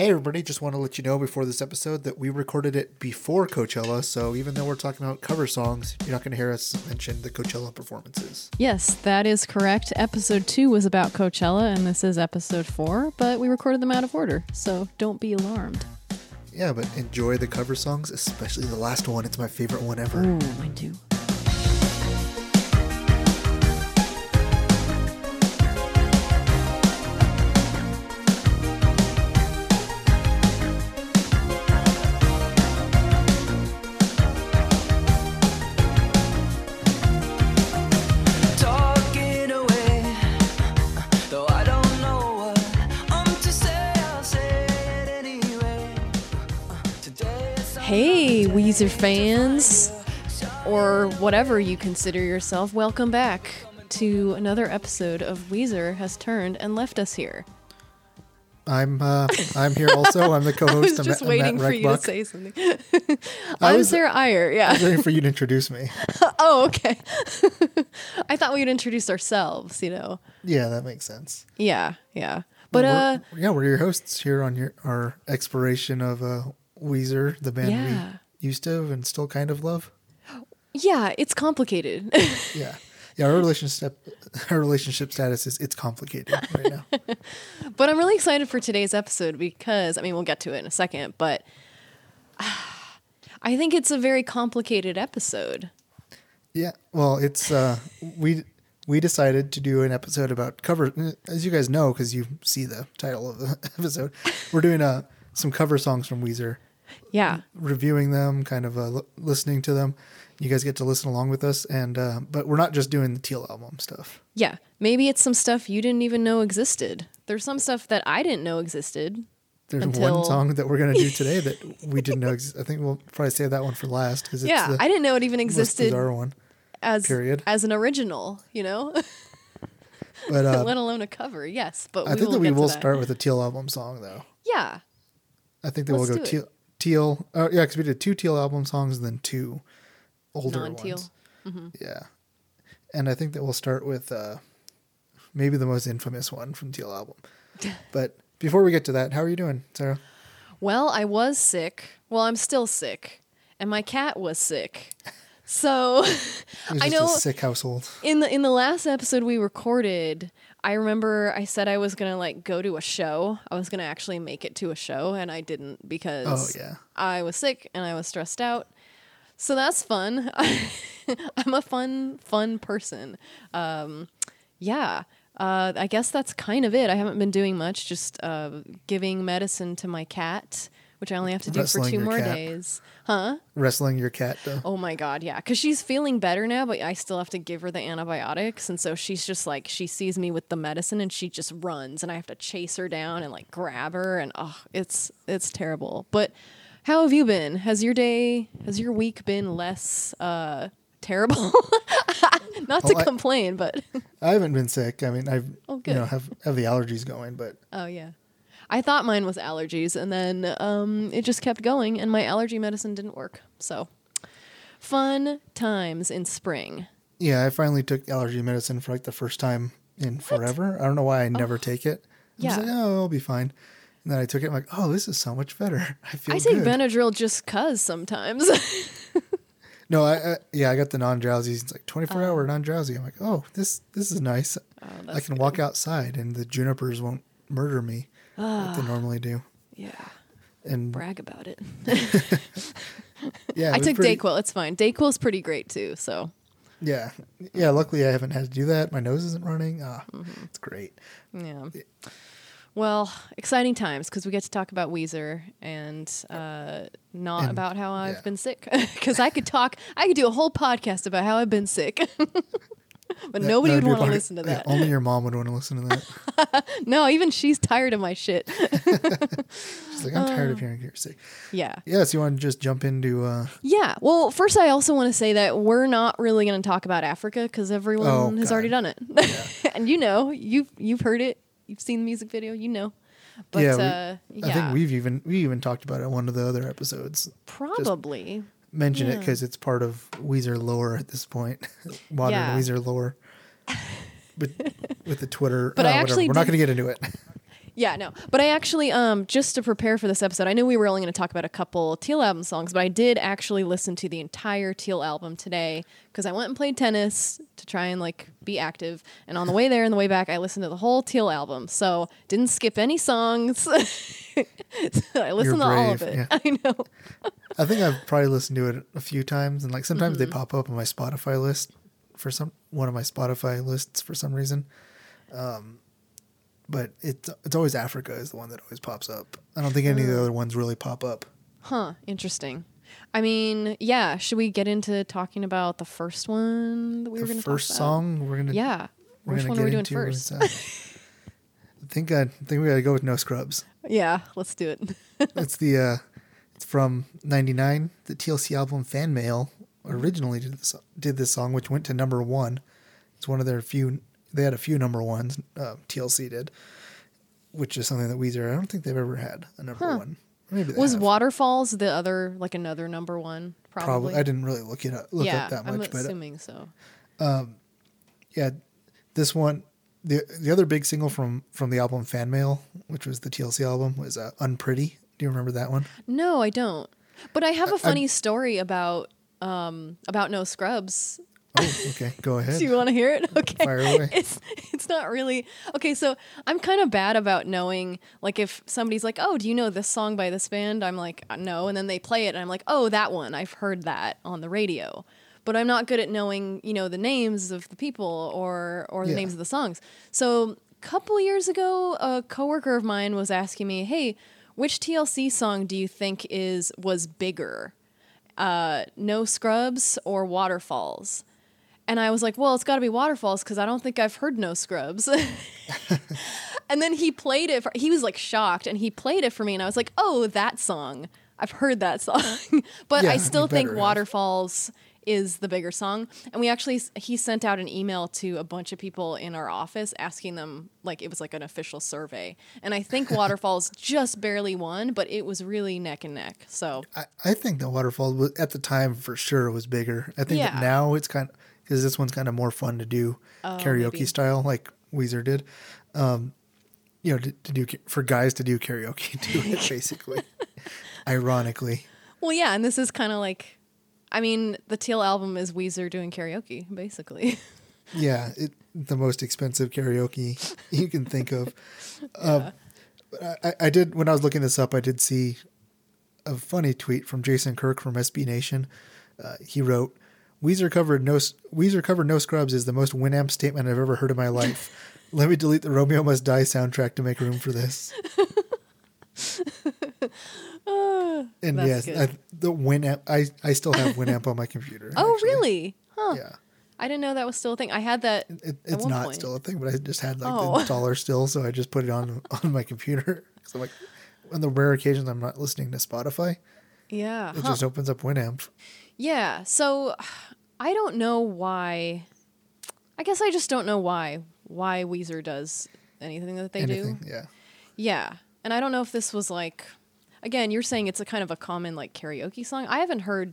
Hey, everybody, just want to let you know before this episode that we recorded it before Coachella. So even though we're talking about cover songs, you're not going to hear us mention the Coachella performances. Yes, that is correct. Episode two was about Coachella, and this is episode four, but we recorded them out of order, so don't be alarmed. Yeah, but enjoy the cover songs, especially the last one. It's my favorite one ever. Ooh, mine too. Weezer fans, or whatever you consider yourself, welcome back to another episode of Weezer Has Turned and Left Us Here. I'm uh, I'm here also. I'm the I co-host. was I'm just waiting for you to say something. I I'm was- Sarah Iyer, I yeah. was waiting for you to introduce me. Oh, okay. I thought we'd introduce ourselves, you know. Yeah, that makes sense. Yeah, yeah. But Well, uh yeah, we're your hosts here on your our exploration of uh, Weezer, the band Yeah. Used to and still kind of love. yeah, it's complicated. Yeah, yeah. Our relationship, our relationship status is it's complicated right now. But I'm really excited for today's episode because, I mean, we'll get to it in a second, but I think it's a very complicated episode. Yeah, well, it's uh, we we decided to do an episode about cover. As you guys know, because you see the title of the episode, we're doing uh, some cover songs from Weezer, Yeah. reviewing them, kind of uh, li- listening to them. You guys get to listen along with us, and uh, but we're not just doing the Teal album stuff. Yeah. Maybe it's some stuff you didn't even know existed. There's some stuff that I didn't know existed. There's Until- one song that we're gonna do today that we didn't know. Ex- I think we'll probably save that one for last because yeah. I didn't know it even existed bizarre one. as period. as an original, you know? But uh, Let alone a cover. Yes, but I we think that we will that. start with the Teal album song though. Yeah. I think that we'll go teal. Teal. Oh yeah, because we did two Teal album songs and then two older Non-Teal. ones. Yeah, and I think that we'll start with uh, maybe the most infamous one from Teal album. but before we get to that, how are you doing, Sarah? Well, I was sick. Well, I'm still sick. And my cat was sick. So It was I know a sick household. in the in the last episode we recorded, I remember I said I was gonna like go to a show. I was gonna actually make it to a show, and I didn't because Oh, yeah. I was sick and I was stressed out. So that's fun. I'm a fun fun person. Um, yeah. Uh, I guess that's kind of it. I haven't been doing much, just uh, giving medicine to my cat, which I only have to do Wrestling for two your more cat. days. Huh? Wrestling your cat though. Oh my god, yeah. Cuz she's feeling better now, but I still have to give her the antibiotics and so she's just like she sees me with the medicine and she just runs and I have to chase her down and like grab her and oh, it's it's terrible. But how have you been? Has your day has your week been less uh terrible? Not to Oh, I- complain, but I haven't been sick. I mean, I've Oh, you know have have the allergies going, but oh yeah. I thought mine was allergies and then um it just kept going and my allergy medicine didn't work. So fun times in spring. yeah, I finally took allergy medicine for like the first time in forever. I don't know why I never take it. I was Yeah. like, oh, I'll be fine. And then I took it. I'm like, oh, this is so much better. I feel I take good. Benadryl just cuz sometimes. No, I, I yeah, I got the non drowsy. It's like 24 Oh. hour non drowsy. I'm like, oh, this this is nice. I that's can walk outside and the junipers won't murder me they normally do. yeah, And brag about it. yeah, it I took pretty- Dayquil. It's fine. Dayquil's pretty great too. So Yeah, yeah. Luckily, I haven't had to do that. My nose isn't running. Ah, Mm-hmm. it's great. yeah. Well, exciting times because we get to talk about Weezer and uh, not And- about how I've yeah. been sick. Because I could talk, I could do a whole podcast about how I've been sick, but nobody That would would want to listen to yeah, that. only your mom would want to listen to that. no, even she's tired of my shit. She's like, I'm tired of Uh. hearing you're sick. yeah. Yeah, so you want to just jump into uh, Yeah. Well, first, I also want to say that we're not really going to talk about Africa because everyone Oh, has God. already done it, and you know, you've you've heard it, you've seen the music video, you know. But yeah, uh, we, yeah, I think we've even we even talked about it in one of the other episodes. probably. Mention it because it's part of Weezer lore at this point, modern Yeah. Weezer lore. But with the Twitter, But oh, I uh, whatever. actually we're not going to get into it. Yeah, no. But I actually, um, just to prepare for this episode, I knew we were only going to talk about a couple Teal album songs, but I did actually listen to the entire Teal album today because I went and played tennis to try and like be active. And on the way there and the way back, I listened to the whole Teal album. So didn't skip any songs. I listened to all of it. yeah. I know. I think I've probably listened to it a few times, and like sometimes Mm-hmm. they pop up on my Spotify list for some one of my Spotify lists for some reason. Um, but it's it's always Africa is the one that always pops up. I don't think any of the other ones really pop up. Huh. Interesting. I mean, yeah. Should we get into talking about the first one that we were going The to talk first about? song we're gonna Yeah. we're Which gonna one are we doing first? uh, I think I think we gotta go with No Scrubs. Yeah, let's do it. It's the uh, it's from '99. The TLC album Fan Mail originally did this did this song, which went to number one. It's one of their few. They had a few number ones. Uh, TLC did, which is something that Weezer. I don't think they've ever had a number Huh. one. Maybe Was have. Waterfalls the other like another number one? Probably. probably. I didn't really look it up look yeah, up that I'm much, but uh, assuming so. yeah, this one. The the other big single from from the album Fan Mail, which was the TLC album, was uh, "Unpretty." Do you remember that one? No, I don't. But I have a funny story about um about no scrubs. Oh, okay, go ahead. Do you want to hear it? Okay. Fire away. It's it's not really okay. So I'm kind of bad about knowing, like, if somebody's like, "Oh, do you know this song by this band?" I'm like, "Uh, "No," and then they play it, and I'm like, "Oh, that one. I've heard that on the radio." But I'm not good at knowing, you know, the names of the people or or the Yeah. names of the songs. So a couple years ago, a coworker of mine was asking me, "Hey, which TLC song do you think is was bigger, uh, No Scrubs or Waterfalls?" And I was like, well, it's got to be Waterfalls because I don't think I've heard No Scrubs. and then he played it. For, he was like shocked and he played it for me. And I was like, oh, that song. I've heard that song. but Yeah, I still think have. Waterfalls is the bigger song. And we actually, he sent out an email to a bunch of people in our office asking them, like, it was like an official survey. And I think Waterfalls just barely won, but it was really neck and neck. So I, I think the waterfall was at the time for sure was bigger. I think Yeah. that now it's kind of because this one's kind of more fun to do karaoke Oh, maybe. style like Weezer did. Um, you know, to, to do for guys to do karaoke, do it basically. Ironically, Well, yeah, and this is kind of like, I mean, the Teal album is Weezer doing karaoke, basically. yeah, it the most expensive karaoke you can think of. Um, but I, I did when I was looking this up. I did see a funny tweet from Jason Kirk from SB Nation. Uh, he wrote, "Weezer covered no Weezer covered no scrubs is the most Winamp statement I've ever heard in my life. Let me delete the Romeo Must Die soundtrack to make room for this." and yes. I, the Winamp. I I still have Winamp on my computer. oh, actually. really? Huh. Yeah. I didn't know that was still a thing. I had that. It, it's not point. still a thing, but I just had like Oh. the dollar still, so I just put it on on my computer. Because I'm like, on the rare occasions I'm not listening to Spotify, Yeah. it huh. just opens up Winamp. Yeah. So I don't know why. I guess I just don't know why why Weezer does anything that they Anything, do. yeah. Yeah. And I don't know if this was like again, you're saying it's a kind of a common like karaoke song. I haven't heard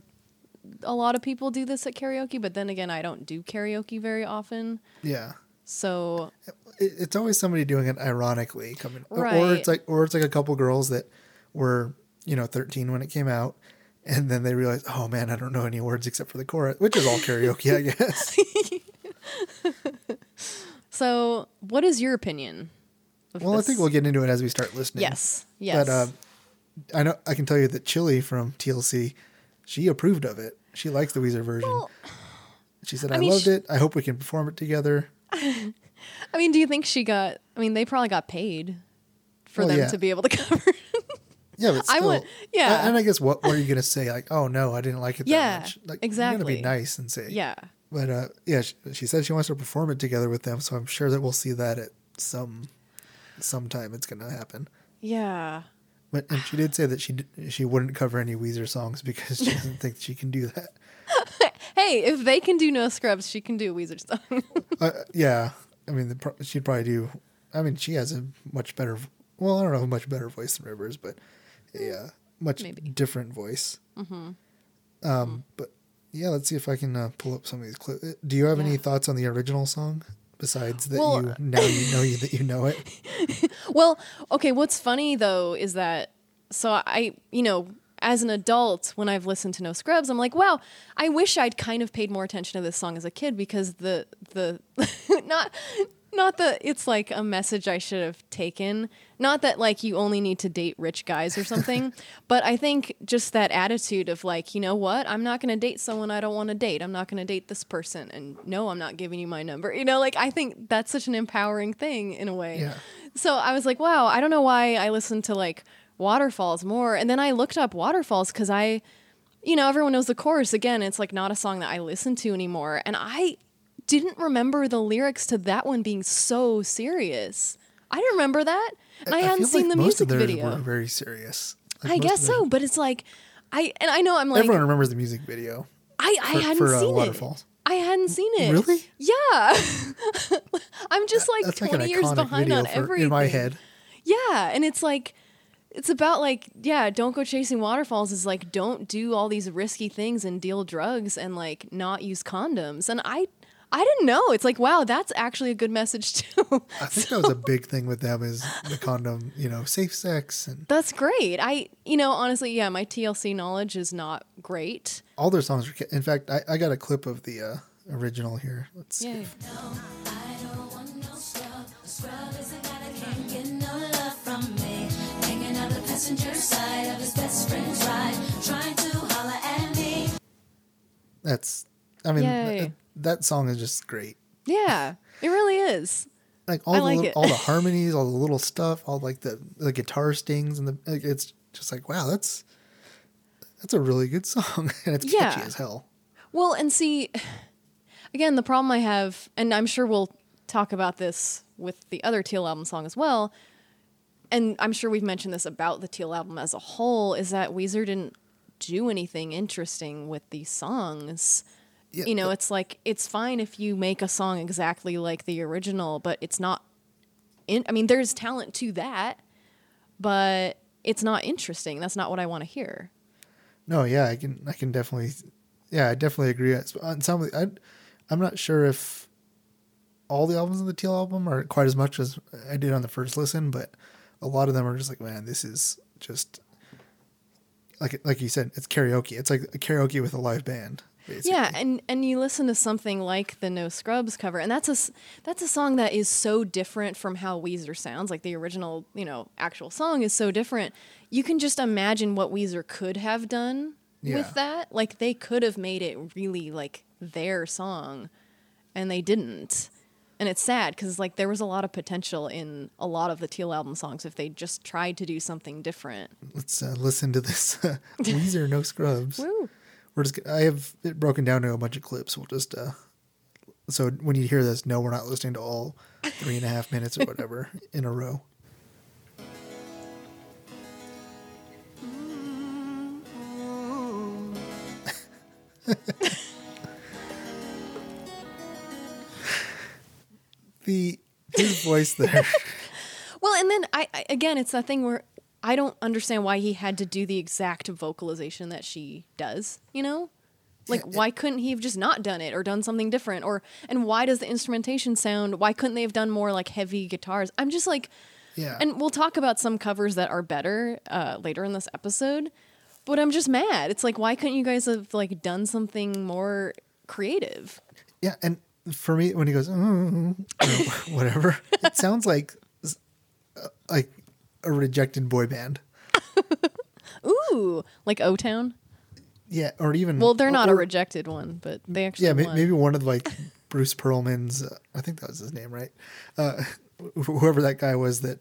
a lot of people do this at karaoke, but then again, I don't do karaoke very often. Yeah. So It, it's always somebody doing it ironically coming, right. or it's like, or it's like a couple girls that were you know 13 when it came out, and then they realize, oh man, I don't know any words except for the chorus, which is all karaoke, I guess. so what is your opinion? of well, I think we'll get into it as we start listening. Yes. Yes. But uh, I know I can tell you that Chilli from TLC, she approved of it. She likes the Weezer version. Well, she said, "I, I mean, loved sh- it. I hope we can perform it together." I mean, do you think she got I mean, they probably got paid for Well, them yeah. to be able to cover Yeah, but I still, would- yeah. And I guess what, what are you gonna say? Like, oh no, I didn't like it that Yeah, much. Like, You're gonna be nice and say, Yeah. But uh, yeah, she, she said she wants to perform it together with them, so I'm sure that we'll see that at some sometime. It's gonna happen. Yeah. But and she did say that she she wouldn't cover any Weezer songs because she doesn't think she can do that. Hey, if they can do no scrubs, she can do a Weezer song. Uh, yeah, I mean, the, she'd probably do. I mean, she has a much better. Well, I don't know, a much better voice than Rivers, but yeah, much Maybe. different voice. Mm-hmm. Um, but yeah, let's see if I can uh, pull up some of these clips. Do you have any thoughts on the original song besides that Well- you now you know you that you know it. Well, okay, what's funny though is that so I, you know, as an adult when I've listened to No Scrubs, I'm like, wow, I wish I'd kind of paid more attention to this song as a kid because the the not not that it's like a message I should have taken. Not that like you only need to date rich guys or something, but I think just that attitude of like, you know what? I'm not going to date someone I don't want to date. I'm not going to date this person and no, I'm not giving you my number. You know, like I think that's such an empowering thing in a way. Yeah. So I was like, wow, I don't know why I listened to like Waterfalls more. And then I looked up Waterfalls because I, you know, everyone knows the chorus. Again, it's like not a song that I listen to anymore. And I didn't remember the lyrics to that one being so serious. I didn't remember that. And I, hadn't feel seen like the music video. Were very serious. Like I guess so, but it's like, I, and I know I'm like, Everyone remembers the music video. I, I for- hadn't for, uh, seen Waterfalls. it. I hadn't seen it. Really? Yeah. I'm just like That's like 20 an years behind on for, everything. in my head. Yeah, and it's like it's about like yeah, don't go chasing waterfalls is like don't do all these risky things and deal drugs and like not use condoms. And I I didn't know. It's like wow, that's actually a good message too. I think that was a big thing with them is the condom, you know, safe sex and that's great. I you know, honestly, yeah, my TLC knowledge is not great. all their songs. Are, in fact, I, I got a clip of the uh, original here. Let's see. Yay. I don't want no scrub. A scrub is a guy that can't get no love from me. Hanging out the passenger side of his best friend's ride, trying to holler at me. That's, I mean, Yay. That, song is just great. Yeah, it really is. Like all I the like little, it. all the harmonies, all the little stuff, all like the the guitar stings and the like, it's just like wow, that's that's a really good song and it's catchy as hell. Well, and see, again, the problem I have, and I'm sure we'll talk about this with the other Teal album song as well, and I'm sure we've mentioned this about the Teal album as a whole, is that Weezer didn't do anything interesting with these songs. Yeah, You know, but- it's like it's fine if you make a song exactly like the original, but it's not. In, I mean, there's talent to that, but it's not interesting. That's not what I want to hear. No, yeah, I can I can definitely yeah, I definitely agree. On some I I'm not sure if all the albums of the Teal album are quite as much as I did on the first listen, but a lot of them are just like, man, this is just like like you said, it's karaoke. It's like a karaoke with a live band. Basically. Yeah, and and you listen to something like the No Scrubs cover, and that's a that's a song that is so different from how Weezer sounds. Like the original, you know, actual song is so different. You can just imagine what Weezer could have done Yeah. with that. Like they could have made it really like their song, and they didn't. And it's sad because like there was a lot of potential in a lot of the Teal album songs if they just tried to do something different. Let's uh, listen to this Weezer No Scrubs. Woo! We're just I have it broken down to a bunch of clips. We'll just uh so when you hear this, no, we're not listening to all three and a half minutes or whatever in a row. the his voice there. Well, and then I, I again, it's that thing where I don't understand why he had to do the exact vocalization that she does. You know, like why couldn't he have just not done it or done something different? Or and why does the instrumentation sound? Why couldn't they have done more like heavy guitars? I'm just like, Yeah. and we'll talk about some covers that are better uh, later in this episode. But I'm just mad. It's like why couldn't you guys have like done something more creative? Yeah, and for me, when he goes, "Mm," whatever, it sounds like uh, like a rejected boy band. Ooh, like O Town. Yeah, or even Well, they're not a rejected one, but they actually Yeah, won. maybe one of like Bruce Perlman's. Uh, I think that was his name, right? Uh, whoever that guy was that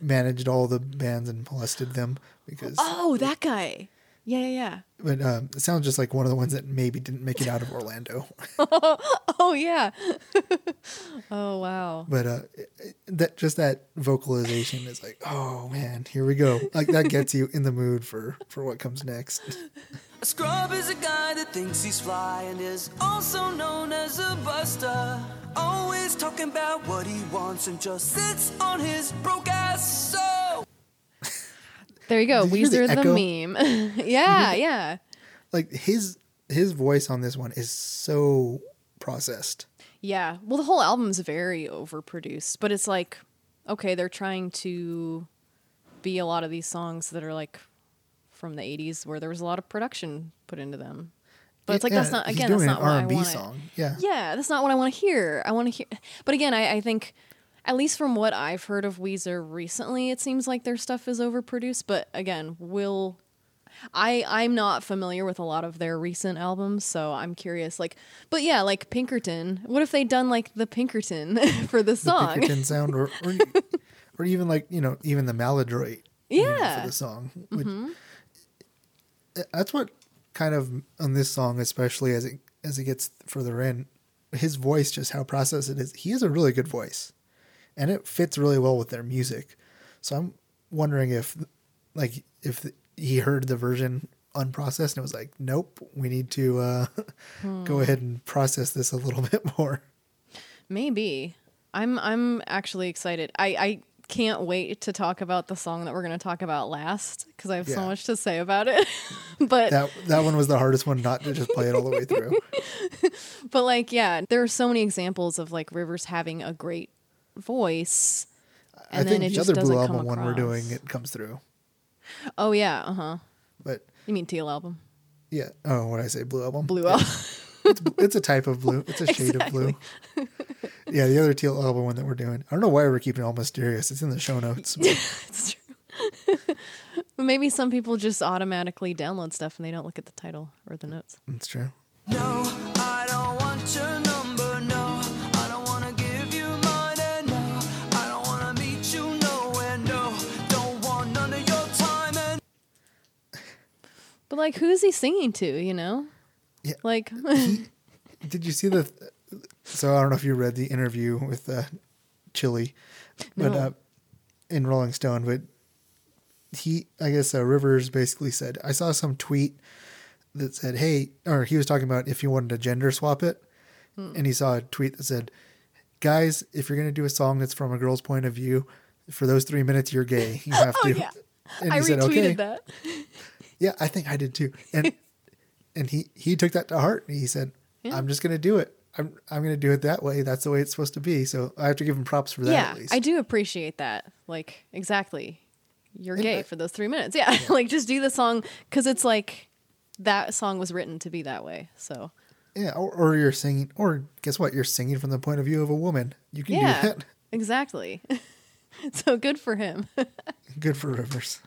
managed all the bands and molested them because. Oh, that guy. Yeah, yeah, yeah. But um, it sounds just like one of the ones that maybe didn't make it out of Orlando. Oh, yeah. oh, wow. but uh, it- it- that just that vocalization is like, oh man, here we go. Like that gets you in the mood for for what comes next. A scrub is a guy that thinks he's fly and is also known as a buster. Always talking about what he wants and just sits on his broke ass soul. There you go. Did Weezer the the, meme. yeah, yeah. Like his his voice on this one is so processed. Yeah. Well, the whole album's very overproduced, but it's like, okay, they're trying to be a lot of these songs that are like from the 80s where there was a lot of production put into them. But it's like, Yeah, that's not, again, that's not an what I R&B want. song. Yeah. Yeah, that's not what I want to hear. I want to hear. But again, I, I think, at least from what I've heard of Weezer recently, it seems like their stuff is overproduced. But again, will I I'm not familiar with a lot of their recent albums, so I'm curious. Like, but yeah, like Pinkerton. What if they'd done like the Pinkerton for the song? The? Pinkerton sound, or, or or even like you know even the Maladroit. you know, Yeah. Mm-hmm. for the song. Which, That's what kind of on this song, especially as it as it gets further in, his voice, just how processed it is. He has a really good voice, and it fits really well with their music. So I'm wondering if, like, if he heard the version unprocessed and it was like, nope, we need to uh, Hmm. go ahead and process this a little bit more. Maybe. I'm I'm actually excited. I I can't wait to talk about the song that we're going to talk about last because I have so much to say about it. but That that one was the hardest one not to just play it all the way through. But like, yeah, there are so many examples of like Rivers having a great voice, I and think then it the just other Blue Album one we're doing it comes through, Oh yeah, uh huh. but You mean Teal album? yeah. Oh, what I say? Blue Album. Blue Yeah. album. It's, it's a type of blue. It's a shade of blue. yeah, the other teal album one that we're doing. I don't know why we're keeping it all mysterious. It's in the show notes. but it's true. Maybe some people just automatically download stuff and they don't look at the title or the notes. That's true. No, But like, who's he singing to? You know, Yeah. like Did you see the? So I don't know if you read the interview with uh, Chilli, but No. uh, in Rolling Stone, but he, I guess, uh, Rivers basically said, I saw some tweet that said, "Hey," or he was talking about if you wanted to gender swap it, Hmm. and he saw a tweet that said, "Guys, if you're gonna do a song that's from a girl's point of view, for those three minutes you're gay. You have oh to." yeah, And I he said, retweeted "Okay." that. Yeah, I think I did too. And and he he took that to heart. And he said, Yeah. "I'm just gonna do it. I'm I'm gonna do it that way. That's the way it's supposed to be." So I have to give him props for that. yeah, at least. I do appreciate that. Like exactly, you're And gay I- for those three minutes. Yeah, like just do the song because it's like that song was written to be that way. So Yeah, or, or you're singing, or guess what? You're singing from the point of view of a woman. You can yeah, do that. exactly. so good for him. Good for Rivers.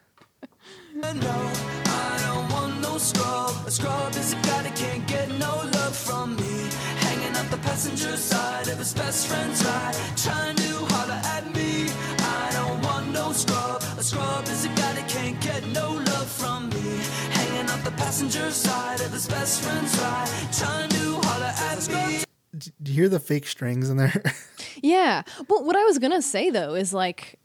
Passenger side of his best friend's ride. Trying to holler at me. I don't want no scrub. A scrub is a guy that can't get no love from me. Hanging up the passenger side of his best friend's ride. Trying to holler at me. D- Do you hear the fake strings in there? Yeah. Well, what I was gonna say though is like,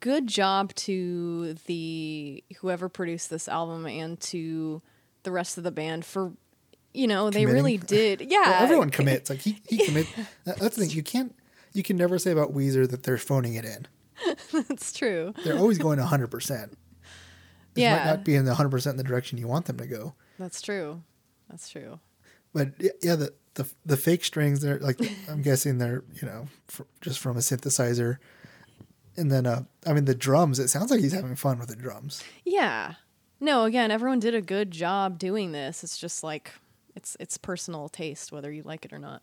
good job to the whoever produced this album and to the rest of the band for, you know, they Committing. really did. Yeah. Well, everyone commits. Like he he commit. That's the thing. You can't. You can never say about Weezer that they're phoning it in. That's true. They're always going 100. percent It Yeah. might not be in the 100 percent in the direction you want them to go. That's true. That's true. But yeah, the the the fake strings. They're like I'm guessing they're you know fr- just from a synthesizer. And then, uh, I mean, the drums. It sounds like he's having fun with the drums. Yeah. No, again, everyone did a good job doing this. It's just like it's it's personal taste whether you like it or not.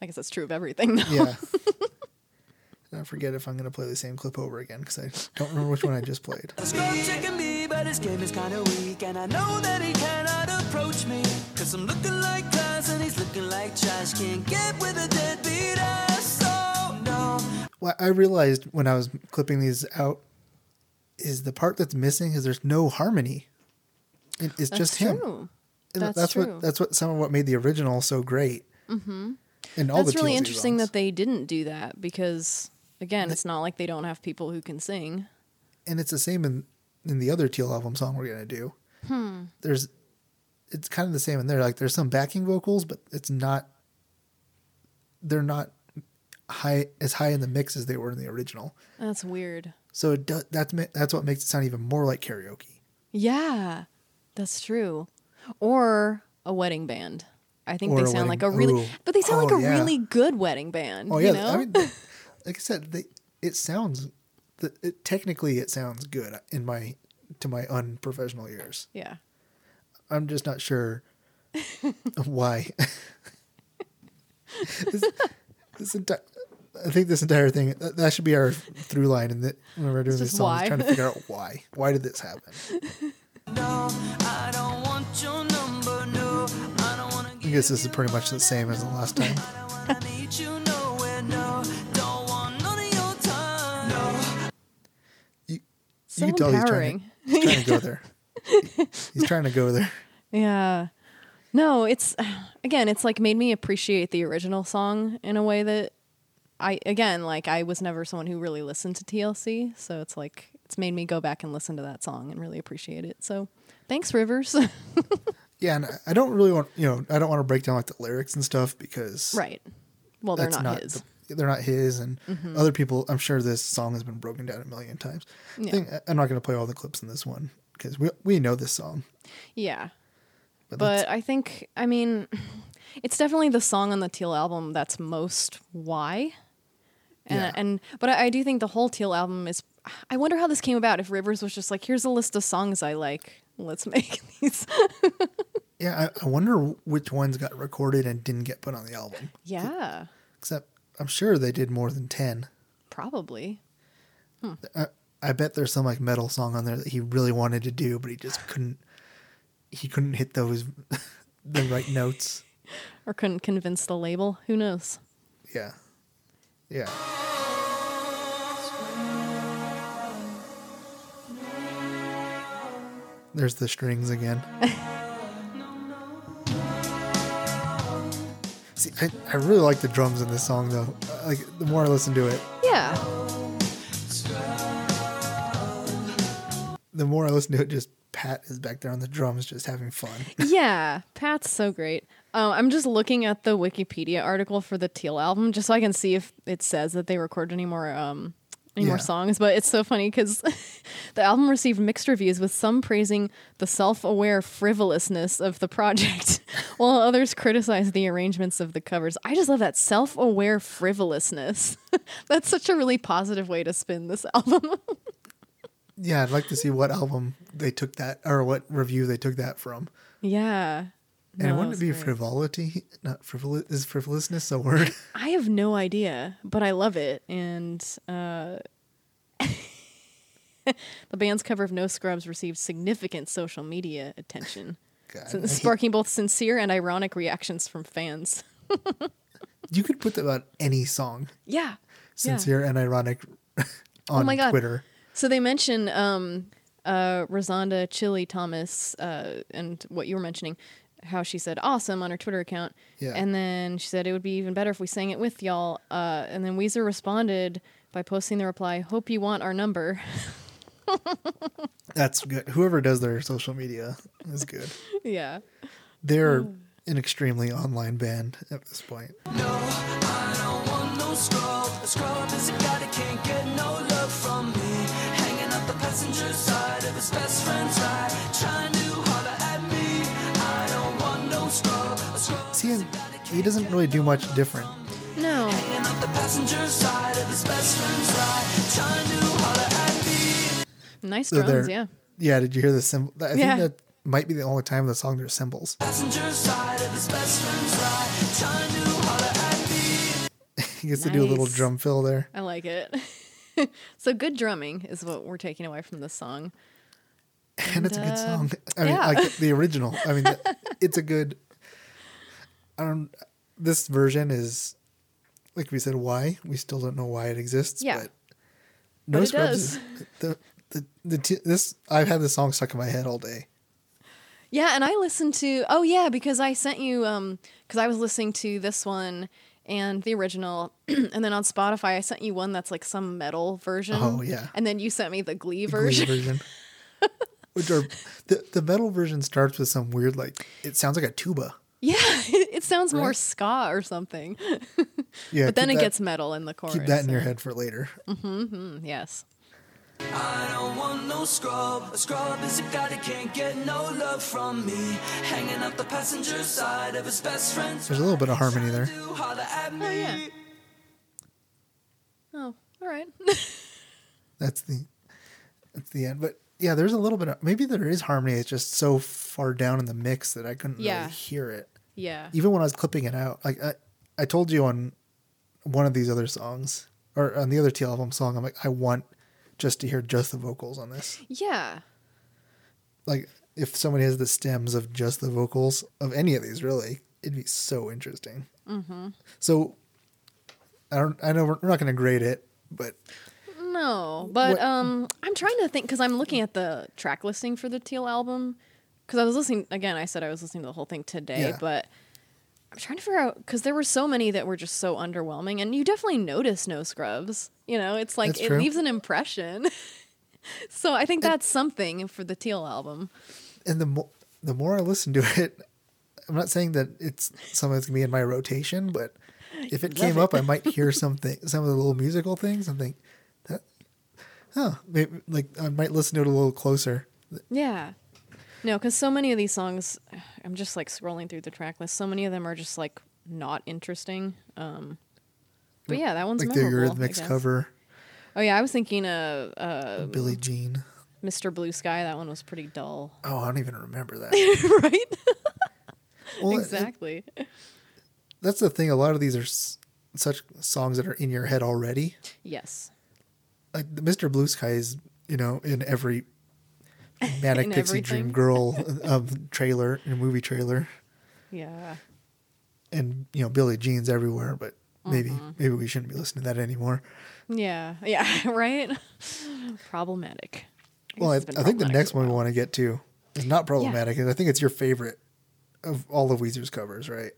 I guess that's true of everything. though. Yeah. I forget if I'm going to play the same clip over again because I don't remember which one I just played. A scrub checking me, but his game is kinda weak. And I know that he cannot approach me. Cause I'm looking like class and he's looking like trash. Can't get with a deadbeat ass. So, no. What I realized when I was clipping these out is the part that's missing is there's no harmony. It, it's That's just him. true. And That's that's true. what that's what some of what made the original so great. Mm-hmm. And all That's really interesting songs. that they didn't do that because again, it's not like they don't have people who can sing. and it's the same in in the other Teal album song we're gonna do. Hmm. There's, it's kind of the same in there. Like there's some backing vocals, but it's not. They're not high as high in the mix as they were in the original. That's weird. So does, that's that's what makes it sound even more like karaoke. Yeah. That's true. Or a wedding band. I think Or they sound like a really, ooh. but they sound like Oh, a yeah. really good wedding band. Oh yeah, you know? I mean, like I said, they, it sounds. The, it, technically, it sounds good in my to my unprofessional ears. yeah. I'm just not sure why. this, this enti- I think this entire thing that, that should be our through line, and that when we're doing this song, why. is trying to figure out why. Why did this happen? No, I don't want your number. No, I don't wanna I guess this is pretty much the same as the last time. You nowhere. No, don't want none of your time. No. You, So you can tell he's trying, to, he's trying to go there. He's trying to go there. Yeah. No, it's again, it's like made me appreciate the original song in a way that I again, like I was never someone who really listened to TLC, so it's like it's made me go back and listen to that song and really appreciate it. So, thanks Rivers. Yeah, and I- don't really want you know I don't want to break down like the lyrics and stuff because right. Well, they're not, not, his. Mm-hmm. the- they're not his, and other people. I'm sure this song has been broken down a million times. I think, I'm not going to play all the clips in this one because we we know this song. yeah. But, But I think I mean it's definitely the song on the Teal album that's most why. And, Yeah. and but I, I do think the whole Teal album is. I wonder how this came about. If Rivers was just like, "Here's a list of songs I like. Let's make these." yeah, I, I wonder which ones got recorded and didn't get put on the album. yeah, Except I'm sure they did more than ten. probably. Hmm. I, I bet there's some like metal song on there that he really wanted to do, but he just couldn't. He couldn't hit those the right notes. Or couldn't convince the label. Who knows? Yeah, yeah. There's the strings again. See, I, I really like the drums in this song though. Like the more I listen to it, Yeah. the more I listen to it, just Pat is back there on the drums, just having fun. yeah, Pat's so great. Um, I'm just looking at the Wikipedia article for the Teal album just so I can see if it says that they recorded any more um, any more songs. But it's so funny because the album received mixed reviews, with some praising the self-aware frivolousness of the project, while others criticized the arrangements of the covers. I just love that self-aware frivolousness. That's such a really positive way to spin this album. yeah, I'd like to see what album they took that or what review they took that from. yeah. And No, wouldn't it be great. frivolity? Not frivolous. Is frivolousness a word? I have no idea, but I love it. And uh, the band's cover of No Scrubs received significant social media attention, God, sparking both sincere and ironic reactions from fans. you could put that about any song, Yeah. Yeah. sincere and ironic, on my God. Twitter. So they mention um, uh, Rozonda Chilli Thomas uh, and what you were mentioning, how she said awesome on her Twitter account. Yeah. And then she said it would be even better if we sang it with y'all. Uh, and then Weezer responded by posting the reply, Hope you want our number. That's good. Whoever does their social media is good. yeah. They're Hmm. an extremely online band at this point. I don't want no he doesn't really do much different. No. hanging up the passenger side of his best friend's ride. Trying to holler at me. Nice So drums, yeah. Yeah, did you hear the cymbal? I Yeah. think that might be the only time in the song there's cymbals. Passenger side of his best friend's ride. Trying to holler at me. He gets to do a little drum fill there. I like it. so good drumming is what we're taking away from this song. and it's a good uh, song. I mean, yeah. like the original. I mean, it's a good. I don't. This version is, like we said, why we still don't know why it exists. Yeah. but no But it scrubs. does. Is, the the the t- this I've had this song stuck in my head all day. Yeah, and I listened to oh yeah, because I sent you um because I was listening to this one and the original and then on Spotify I sent you one that's like some metal version. Oh, yeah. And then you sent me the Glee The Glee version. version. Which are the the metal version starts with some weird like it sounds like a tuba. Yeah, it, it sounds more ska or something. Yeah, but then it that- gets metal in the chorus. keep that in your head for later. Mm-hmm, yes. I don't want no scrub. A scrub is a guy that can't get no love from me. Hanging out the passenger side of his best friend's There's a little bit of harmony there. to holler at me. Oh, yeah. Oh, all right. That's the that's the end. But yeah, there's a little bit of maybe there is harmony. It's just so far down in the mix that I couldn't Yeah. really hear it. yeah. Even when I was clipping it out, like I, I told you on one of these other songs or on the other T album song, I'm like, I want just to hear just the vocals on this. Yeah. Like if somebody has the stems of just the vocals of any of these, really, it'd be so interesting. Mm-hmm. So I don't. I know we're we're not going to grade it, but No, but What- um, I'm trying to think because I'm looking at the track listing for the Teal album because I was listening again. I said I was listening to the whole thing today, Yeah. but I'm trying to figure out because there were so many that were just so underwhelming, and you definitely notice no scrubs. You know, it's like That's it true. leaves an impression. so I think that's something for the Teal album. and the more the more I listen to it, I'm not saying that it's something that's gonna be in my rotation, but if it came up, I might hear something, some of the little musical things, and think huh, maybe like I might listen to it a little closer. Yeah. No, because so many of these songs, I'm just like scrolling through the track list. So many of them are just like not interesting. Um, but yeah, that one's Like the memorable. I Eurythmics guess. cover, Oh yeah, I was thinking of uh, Billie Jean. Mr. Blue Sky. That one was pretty dull. Oh, I don't even remember that. right? Well, it- exactly. that's the thing. A lot of these are s- such songs that are in your head already. yes. Like Mr. Blue Sky is, you know, in every Manic In Pixie everything. Dream Girl um, trailer, in a movie trailer. Yeah. and you know Billie Jean's everywhere, but maybe Mm-hmm. maybe we shouldn't be listening to that anymore. Yeah. Yeah. right. Problematic. Well, I, I think the next one we want to get to is not problematic, and I think it's your favorite of all of Weezer's covers, right?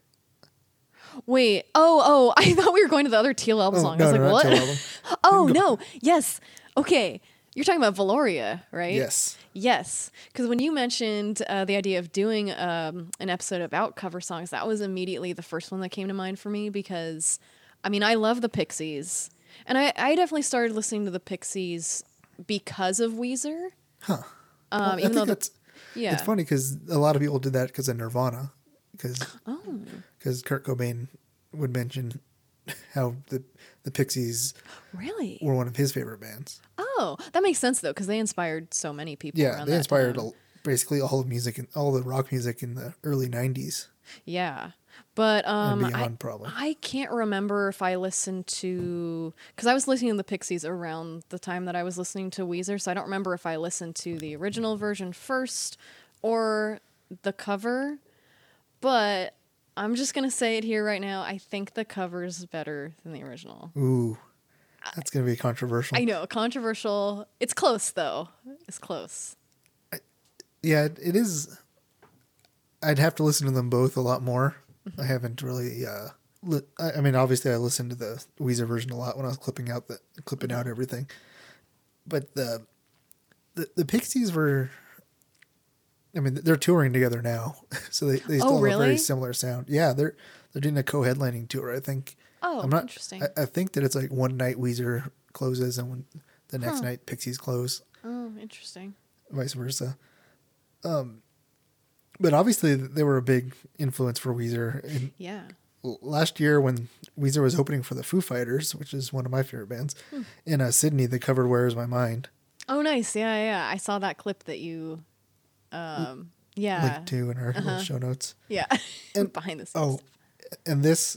Wait. Oh, oh. I thought we were going to the other Teal album Oh, song. no, I was no, like, not what? Oh no. Yes. Okay. You're talking about Velouria, right? Yes. Yes, because when you mentioned uh, the idea of doing um, an episode about cover songs, that was immediately the first one that came to mind for me because, I mean, I love the Pixies, and I, I definitely started listening to the Pixies because of Weezer. Huh. Um, Well, even though that's yeah, it's funny because a lot of people did that because of Nirvana, because Oh. Because Kurt Cobain would mention how the the Pixies really. were one of his favorite bands. Oh, that makes sense though because they inspired so many people. Yeah, they inspired all, basically all of music and all the rock music in the early '90s. Yeah. But um, I, beyond, probably. I can't remember if I listened to because I was listening to the Pixies around the time that I was listening to Weezer, so I don't remember if I listened to the original version first or the cover. But I'm just gonna say it here right now. I think the cover's better than the original. Ooh, that's gonna be controversial. I know, controversial. It's close though. It's close. Yeah, it, is. I'd have to listen to them both a lot more. I haven't really. Uh, li- I, I mean, obviously, I listened to the Weezer version a lot when I was clipping out the clipping out everything. But the the, the Pixies were. I mean, they're touring together now, so they, they still have a very similar sound. Yeah, they're they're doing a co-headlining tour. I think. Oh, I'm not interesting. I, I think that it's like one night Weezer closes and when the next night Pixies close oh, interesting. vice versa. Um, but obviously they were a big influence for Weezer. In, Yeah. last year when Weezer was opening for the Foo Fighters, which is one of my favorite bands, Hmm. in uh, Sydney, they covered "Where Is My Mind" Oh, nice. Yeah, yeah. I saw that clip that you. Um. Yeah. linked to in our little show notes. Yeah. And- Behind the scenes. Oh, and this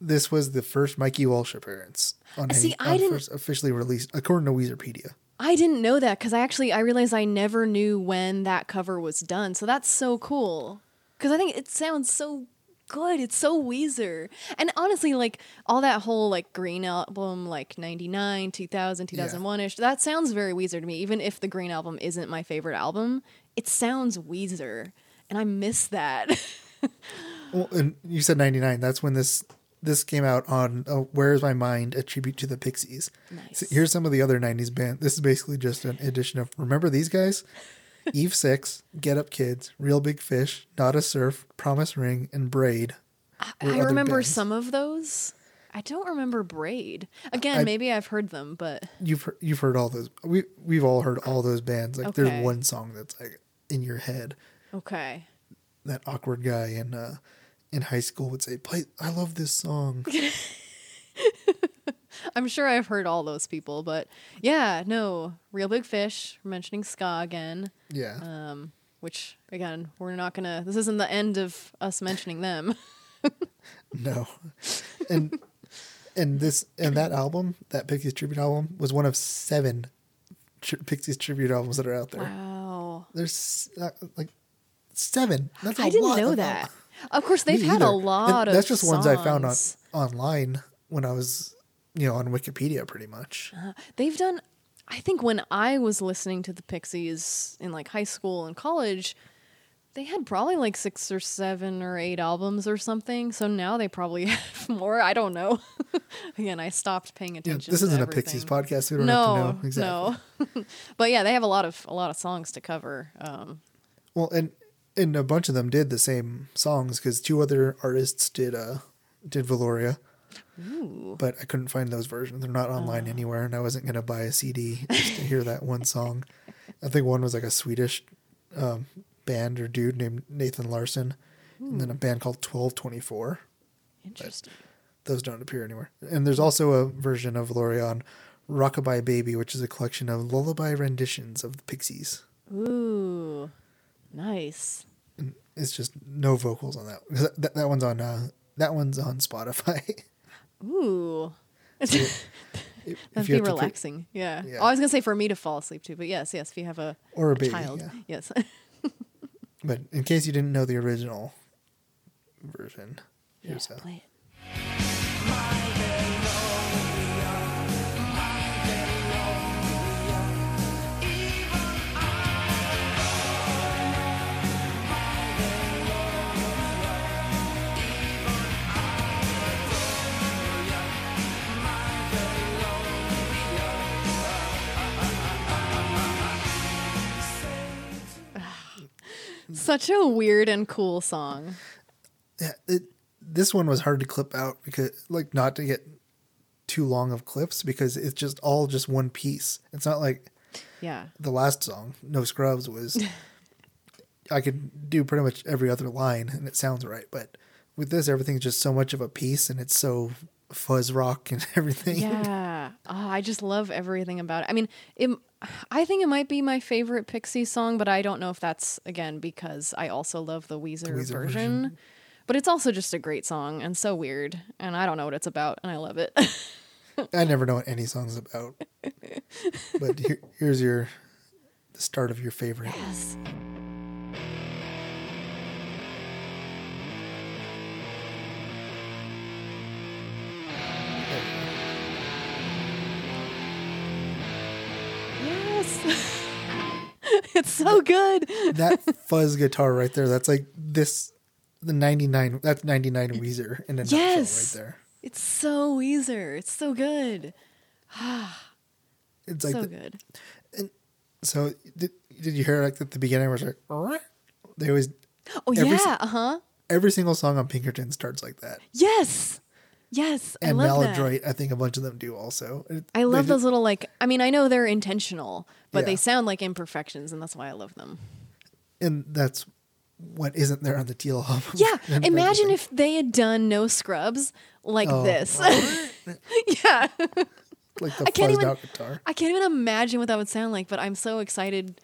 this was the first Mikey Welsh appearance on See, any I on didn't- first officially released according to Weezerpedia. I didn't know that because I actually I realized I never knew when that cover was done. So that's so cool. Because I think it sounds so good. It's so Weezer. And honestly, like all that whole like Green album, like 99, 2000, 2001 ish, that sounds very Weezer to me. Even if the Green album isn't my favorite album, it sounds Weezer. And I miss that. Well, and you said '99. That's when this this came out on uh, "Where Is My Mind," a tribute to the Pixies. Nice. So here's some of the other '90s band. This is basically just an edition of remember these guys: Eve Six, Get Up Kids, Real Big Fish, Nada Surf, Promise Ring, and Braid. I remember bands. some of those. I don't remember Braid. Again, I- maybe I've heard them, but You've heard, you've heard all those. We we've all heard all those bands. Like Okay. there's one song that's like in your head. okay. That awkward guy in uh, in high school would say, "Play, I love this song." I'm sure I've heard all those people, but yeah, no, Real Big Fish. We're mentioning ska again, yeah. um, which again, we're not gonna. This isn't the end of us mentioning them. No, and and this and that album, that Pixies tribute album, was one of seven tri- Pixies tribute albums that are out there. Wow, There's uh, like seven. That's a I didn't lot know that. Of course, they've had a either. And lot of. That's just ones I found on online when I was, you know, on Wikipedia, pretty much. They've done. I think when I was listening to the Pixies in like high school and college, they had probably like six or seven or eight albums or something. So now they probably have more. I don't know. Again, I stopped paying attention. Yeah, this isn't a. Pixies podcast. We don't No, have to know exactly. no. but yeah, they have a lot of a lot of songs to cover. Um, Well, and and a bunch of them did the same songs because two other artists did uh did Velouria, ooh, but I couldn't find those versions. They're not online anywhere, and I wasn't gonna buy a CD just to hear that one song. I think one was like a Swedish um, band or dude named Nathan Larson, and then a band called Twelve Twenty Four. interesting. Those don't appear anywhere. And there's also a version of Velouria on Rockabye Baby, which is a collection of lullaby renditions of the Pixies. Ooh, nice. It's just no vocals on that. That, that one's on uh, that one's on Spotify. Ooh. If That'd you be have to pick- relaxing. yeah. Yeah. Oh, I was gonna say for me to fall asleep too, but yes, yes, if you have a, Or a baby, child, yeah. yes. but in case you didn't know the original version, yeah, here's play Such a weird and cool song. yeah. It, this one was hard to clip out because like not to get too long of clips because it's just all just one piece. It's not like Yeah. the last song, No Scrubs, was I could do pretty much every other line and it sounds right. But with this, everything's just so much of a piece and it's so fuzz rock and everything. Yeah. Oh, I just love everything about it. I mean, it, I think it might be my favorite Pixie song, but I don't know if that's again because I also love the Weezer, Weezer version. version. But it's also just a great song and so weird, and I don't know what it's about, and I love it. I never know what any song's about. but here, here's your the start of your favorite. yes. Yes. it's so good. That fuzz guitar right there, that's like this the 99 that's 99 Weezer in a nutshell Yes. right there. It's so Weezer. It's so good. It's like so the- good. And so did, did you hear like at the beginning where it's like they always Oh yeah, uh huh. every single song on Pinkerton starts like that. Yes, yes. And I love that. Maladroit, I think a bunch of them do also. I love those little like. I mean, I know they're intentional, but they sound like imperfections, and that's why I love them. and that's what isn't there on the Teal album. Yeah, imagine if they had done no scrubs like Oh. this. yeah, like the I can't fuzzed even- out guitar. I can't even imagine what that would sound like. But I'm so excited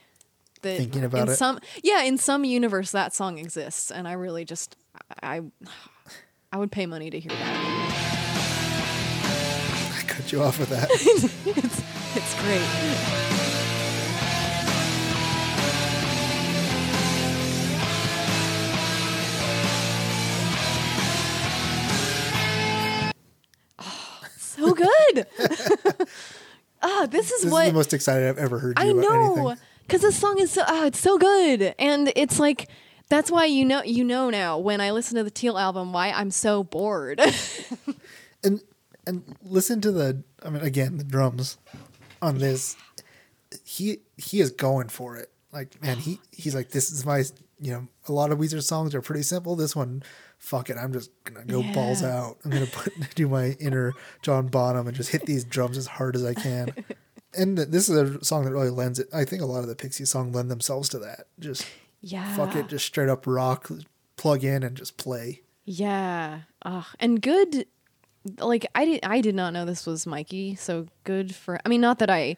that Thinking about in it. some yeah in some universe that song exists, and I really just I I would pay money to hear that. I cut you off with that. it's it's great. Oh, so good. Ah, this is This what is the most excited I've ever heard you I know because this song is so ah, it's so good, and it's like that's why you know you know now when I listen to the Teal album why I'm so bored. And and listen to the I mean again, the drums on this. He he is going for it. Like, man, he he's like, this is my, you know, a lot of Weezer songs are pretty simple. This one, fuck it, I'm just gonna go balls out. I'm gonna put do my inner John Bonham and just hit these drums as hard as I can. and this is a song that really lends it. I think a lot of the Pixie song lend themselves to that. Just Yeah. fuck it, just straight up rock, plug in and just play. Yeah. Ugh. And good like I did I did not know this was Mikey, so good for I mean not that I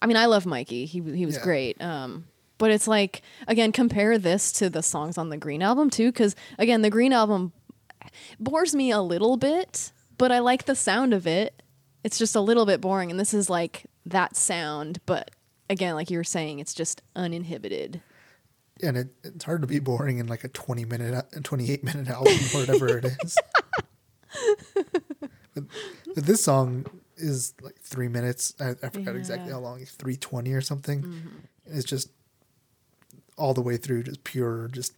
I mean I love Mikey. He he was Yeah. great. Um but it's like again compare this to the songs on the Green album too cuz again the Green album bores me a little bit, but I like the sound of it. It's just a little bit boring and this is like that sound, but again like you were saying it's just uninhibited. And it, it's hard to be boring in like a 20 minute, a 28 minute album or whatever it is. but, but this song is like three minutes. I, I forgot exactly how long. 320 or something. Mm-hmm. It's just all the way through, just pure, just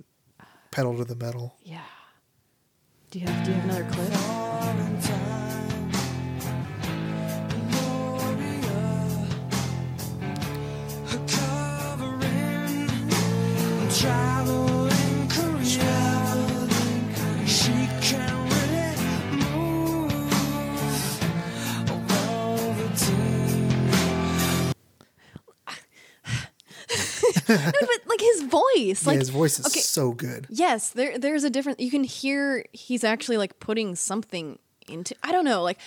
pedal to the metal. Yeah. Do you have do you have another clip? But like his voice, like yeah, his voice is okay, so good. Yes, there there's a different. You can hear he's actually like putting something into. I don't know. Like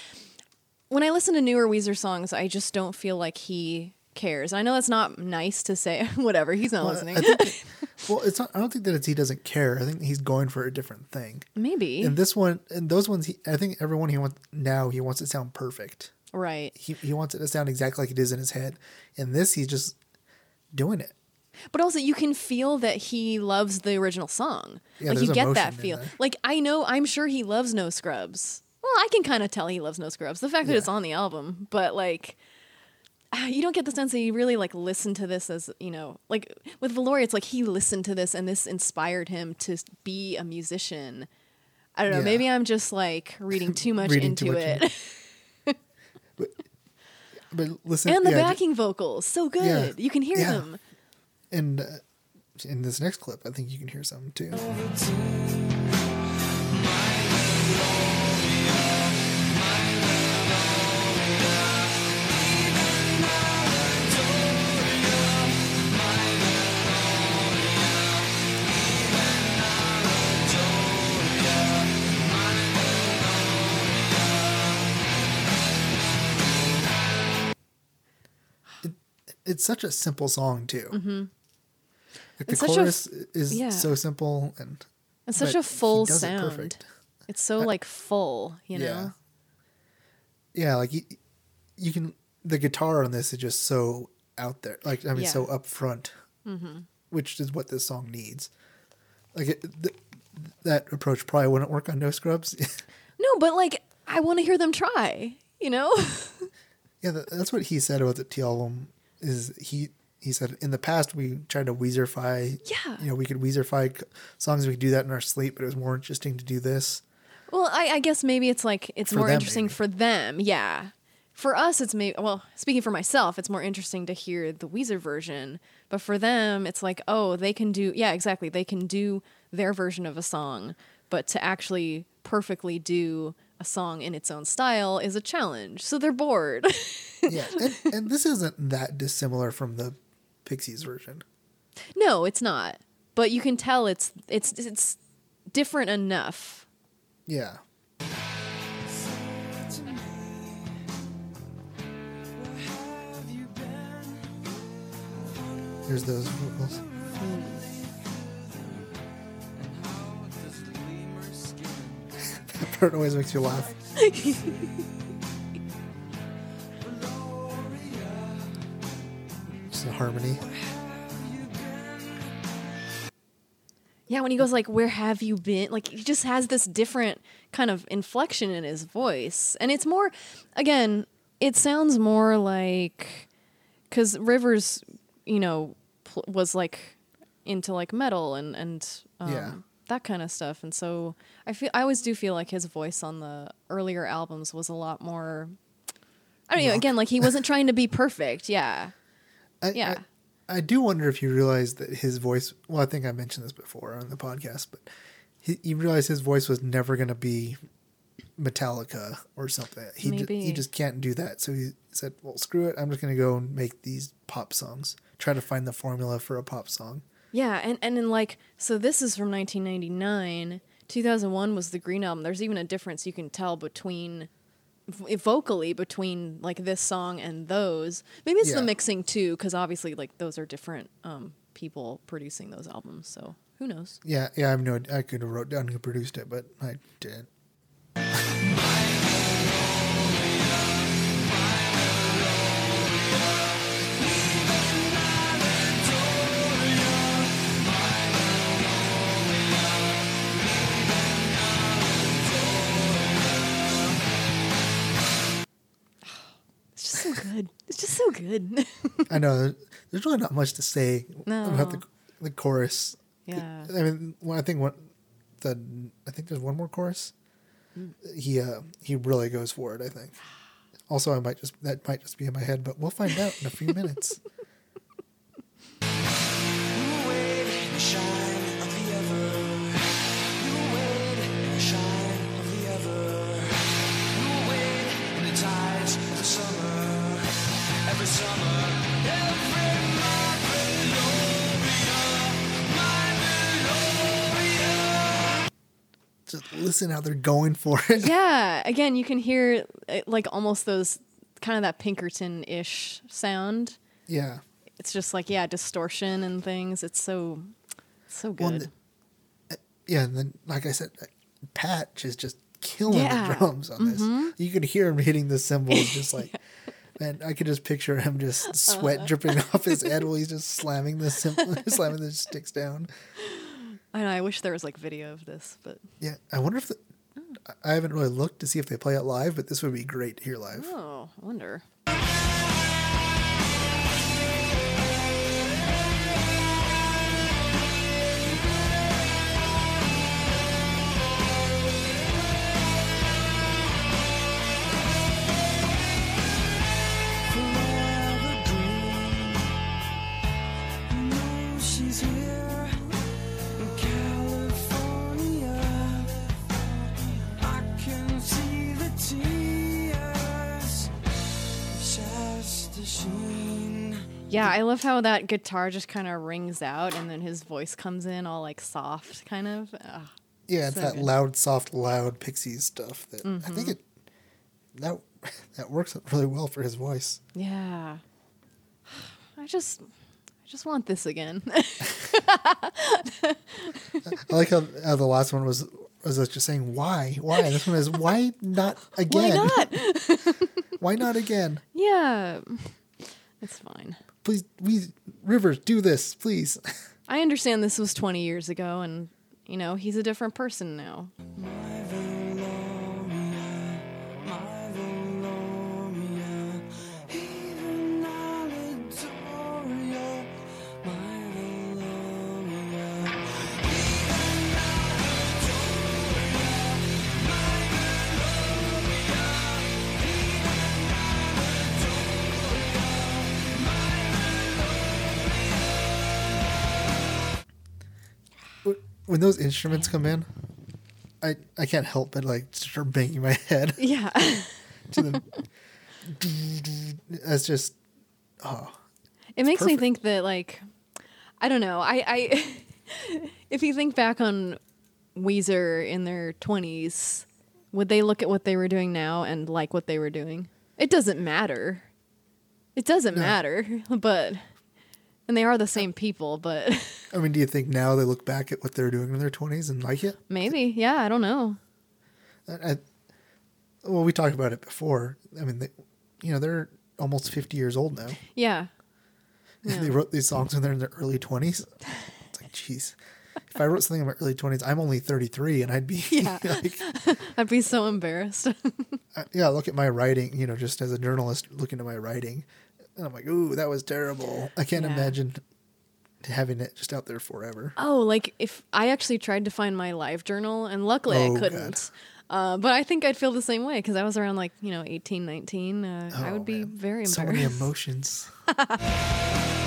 when I listen to newer Weezer songs, I just don't feel like he cares. I know that's not nice to say. Whatever, he's not Well, listening. I think that- well, it's not. I don't think that it's he doesn't care. I think he's going for a different thing. Maybe And this one, and those ones, he, I think everyone he wants now, he wants it to sound perfect. right. He he wants it to sound exactly like it is in his head. And this, he's just doing it. But also, you can feel that he loves the original song. Yeah, like you get that feel. Like I know, I'm sure he loves No Scrubs. Well, I can kind of tell he loves No Scrubs. The fact that it's on the album, but like, ah, you don't get the sense that he really like listened to this as you know, like with Velouria, it's like he listened to this and this inspired him to be a musician. I don't know. Yeah. Maybe I'm just like reading too much Reading into too much it. But but listen, and the yeah, backing vocals, so good. Yeah. You can hear Yeah. them. And uh, in this next clip, I think you can hear some too. It's such a simple song too. Mm-hmm. Like the It's such a chorus f- is yeah. so simple and It's such a full does it sound. It's so like full, you know. Yeah. Yeah, like you, you can the guitar on this is just so out there. Like I mean, Yeah. so upfront, mm-hmm. which is what this song needs. Like it, th- that approach probably wouldn't work on No Scrubs. No, but like I want to hear them try. You know? yeah, that, that's what he said about the Teal album. Is he he said in the past we tried to Weezerfy. Yeah. You know, we could Weezerfy songs. We could do that in our sleep, but it was more interesting to do this. well, I, I guess maybe it's like it's For more them, interesting maybe. for them. Yeah. For us, it's maybe well. Speaking for myself, it's more interesting to hear the Weezer version. But for them, it's like, oh, they can do. Yeah, exactly. They can do their version of a song, but to actually perfectly do a song in its own style is a challenge. So they're bored. Yeah, and, and this isn't that dissimilar from the Pixies version. no, it's not. But you can tell it's it's it's different enough. Yeah. Here's those vocals. that part always makes you laugh. harmony. Yeah, when he goes like, "Where have you been?" Like he just has this different kind of inflection in his voice, and it's more, again, it sounds more like, because Rivers, you know, pl- was like into like metal and and um, Yeah. that kind of stuff, and so I feel I always do feel like his voice on the earlier albums was a lot more. I don't know. Again, like he wasn't trying to be perfect. Yeah, I, yeah. I, I do wonder if you realize that his voice. Well, I think I mentioned this before on the podcast, but he, you realize his voice was never going to be Metallica or something. He ju- he just can't do that. So he said, "Well, screw it. I'm just going to go and make these pop songs. Try to find the formula for a pop song." Yeah, and and in like so this is from 1999. 2001 was the Green album. There's even a difference you can tell between vocally between like this song and those. Maybe it's Yeah. the mixing too cuz obviously like those are different um people producing those albums. So, who knows? Yeah, yeah. I have no. I could have wrote down who produced it, but I didn't. Just so good. It's just so good. I know there's- there's really not much to say about the the chorus. yeah. I mean, well, I think what the I think there's one more chorus. He uh he really goes for it. I think. Also, I might just that might just be in my head, but we'll find out in a few minutes. Just listen how they're going for it. yeah again you can hear uh, like almost those kind of that pinkerton-ish sound Yeah. it's just like yeah distortion and things it's so so Well, good the- eh, Yeah, and then like I said, eh, Patch is just killing Yeah. the drums on this. Mm-hmm. You could hear him hitting the cymbals, just like man. I could just picture him just sweat dripping off his head while he's just slamming the slamming the sticks down. I know, I wish there was like video of this but Yeah, I wonder if the, I haven't really looked to see if they play it live, but this would be great to hear live. oh i wonder yeah i love how that guitar just kind of rings out and then his voice comes in all like soft kind of Ugh. Yeah, it's So that good. loud, soft, loud Pixies stuff that I Mm-hmm. think it that that works really well for his voice. yeah i just i just want this again I like how, how the last one was was just saying why, why. This one is why not again why not Why not again? yeah it's fine Please, we Rivers, do this, please. I understand this was 20 years ago, and you know he's a different person now. When those instruments come in, I I can't help but like start banging my head Yeah, to the. That's just oh, it makes me think that like I don't know. I I if you think back on Weezer in their 20s, would they look at what they were doing now and like what they were doing? It doesn't matter. It doesn't matter, but and they are the same people, but I mean, do you think now they look back at what they were doing in their twenties and like it? maybe. Yeah, I don't know. I, I, well, we talked about it before. I mean, they, you know, they're almost fifty years old now. Yeah. And they wrote these songs when they're in their early twenties. It's like, jeez, if I wrote something in my early twenties, I'm only thirty three, and I'd be Yeah. like, I'd be so embarrassed. I- uh, yeah, look at my writing. You know, just as a journalist, looking at my writing, and I'm like, ooh, that was terrible. I can't Yeah. imagine having it just out there forever. Oh, like if I actually tried to find my live journal, and luckily Oh, I couldn't. Uh, but I think I'd feel the same way because I was around like, you know, 18, 19. Uh, I Oh, would be man. very So many embarrassed. emotions.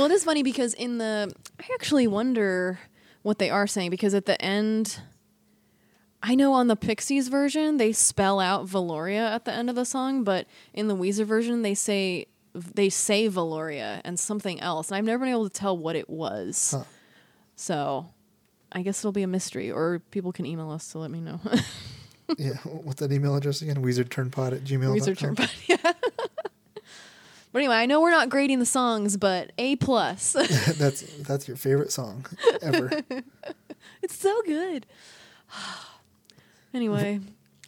Well, it is funny because in the I actually wonder what they are saying because at the end I know on the Pixies version they spell out Velouria at the end of the song, but in the Weezer version they say they say Velouria and something else, and I've never been able to tell what it was. Huh. So, I guess it'll be a mystery, or people can email us to let me know. yeah. What's that email address again? WeezerTurnPod at gmail. Body. Yeah. But anyway, I know we're not grading the songs, but A plus. that's that's your favorite song ever. it's so good. anyway,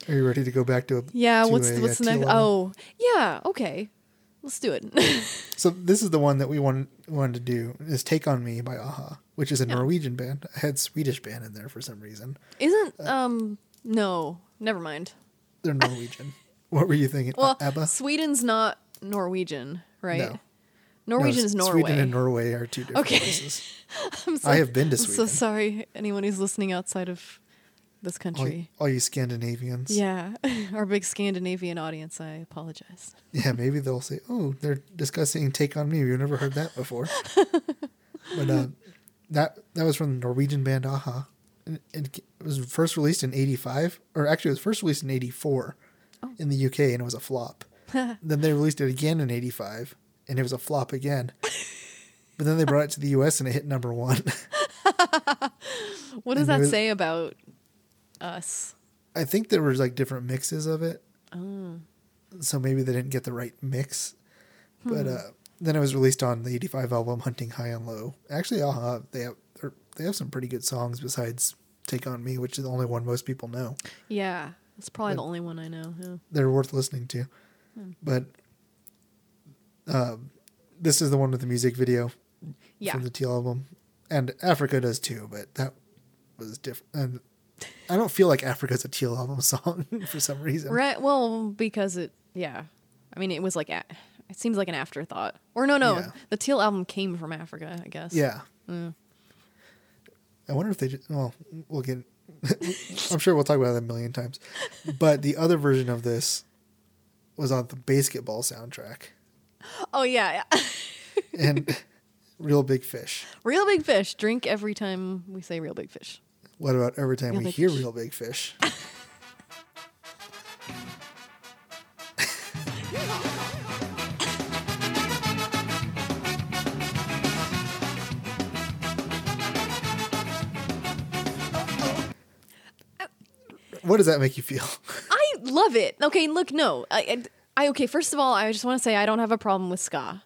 Are you ready to go back to a yeah. to What's a, what's uh, the next? Oh, yeah. Okay, let's do it. So this is the one that we wanted wanted to do is "Take on Me" by a-ha, which is a Yeah. Norwegian band. I had Swedish band in there for some reason. Isn't um no, never mind. They're Norwegian. what were you thinking? Well, ABBA? Sweden's not Norwegian, right? No. Norwegian No, is Norway. Sweden and Norway are two different Okay. places. I'm so, I have been to I'm so sorry, anyone who's listening outside of this country. all you Scandinavians. Yeah, our big Scandinavian audience. I apologize. Yeah, maybe they'll say, "Oh, they're discussing Take on Me." You've never heard that before. but uh, that that was from the Norwegian band a-ha. And It, it was first released in '85, or actually, it was first released in '84 Oh. in the UK, and it was a flop. then they released it again in '85, and it was a flop again. but then they brought it to the US, and it hit number one. What does And that was- say about us? I think there was like different mixes of it. Oh. So maybe they didn't get the right mix. But Hmm. uh, then it was released on the 85 album Hunting High and Low. Actually, uh, they have they're- have some pretty good songs besides Take on Me, which is the only one most people know. Yeah, It's probably the only one I know. Yeah. They're worth listening to. Hmm. But um, this is the one with the music video Yeah. from the Teal album. And Africa does too, but that was different. And I don't feel like Africa's a Teal album song for some reason. Right. Well, because it. Yeah. I mean, it was like a, it seems like an afterthought. Or no, no, Yeah. the Teal album came from Africa, I guess. Yeah. Mm. I wonder if they just, well, we'll get, I'm sure we'll talk about that a million times. But the other version of this was on the BASEketball soundtrack Oh yeah. yeah. and Real Big Fish. real big fish. Drink every time we say real big fish. What about every time Real we hear Fish. Real Big Fish? What does that make you feel? Love it. Okay, look, no, I, I, okay. First of all, I just want to say I don't have a problem with ska,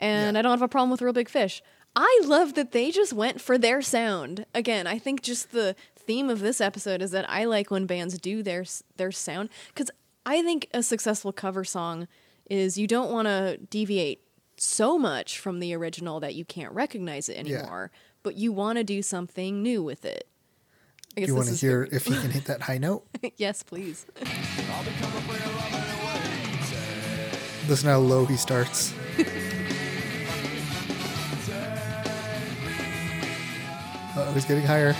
and Yeah. I don't have a problem with Real Big Fish. I love that they just went for their sound. Again, I think just the theme of this episode is that I like when bands do their their sound because I think a successful cover song is you don't want to deviate so much from the original that you can't recognize it Yeah. anymore, but you want to do something new with it. Do you want to hear very- if he can hit that high note? yes, please. Listen how low he starts. oh, he's getting higher.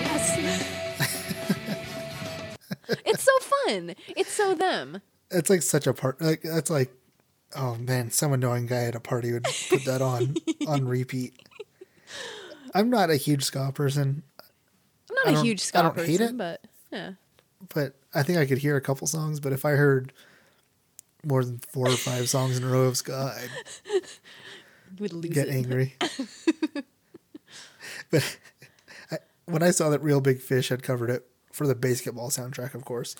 Yes. it's so fun. It's so them. It's like such a part. Like that's like, oh man, some annoying guy at a party would put that on on repeat. I'm not a huge ska person, I'm not a huge ska I don't person, hate it. but yeah. but I think I could hear a couple songs. But if I heard more than four or five songs in a row of ska, I'd Would lose get it. angry. but I, when I saw that Real Big Fish had covered it for the BASEketball soundtrack, of course,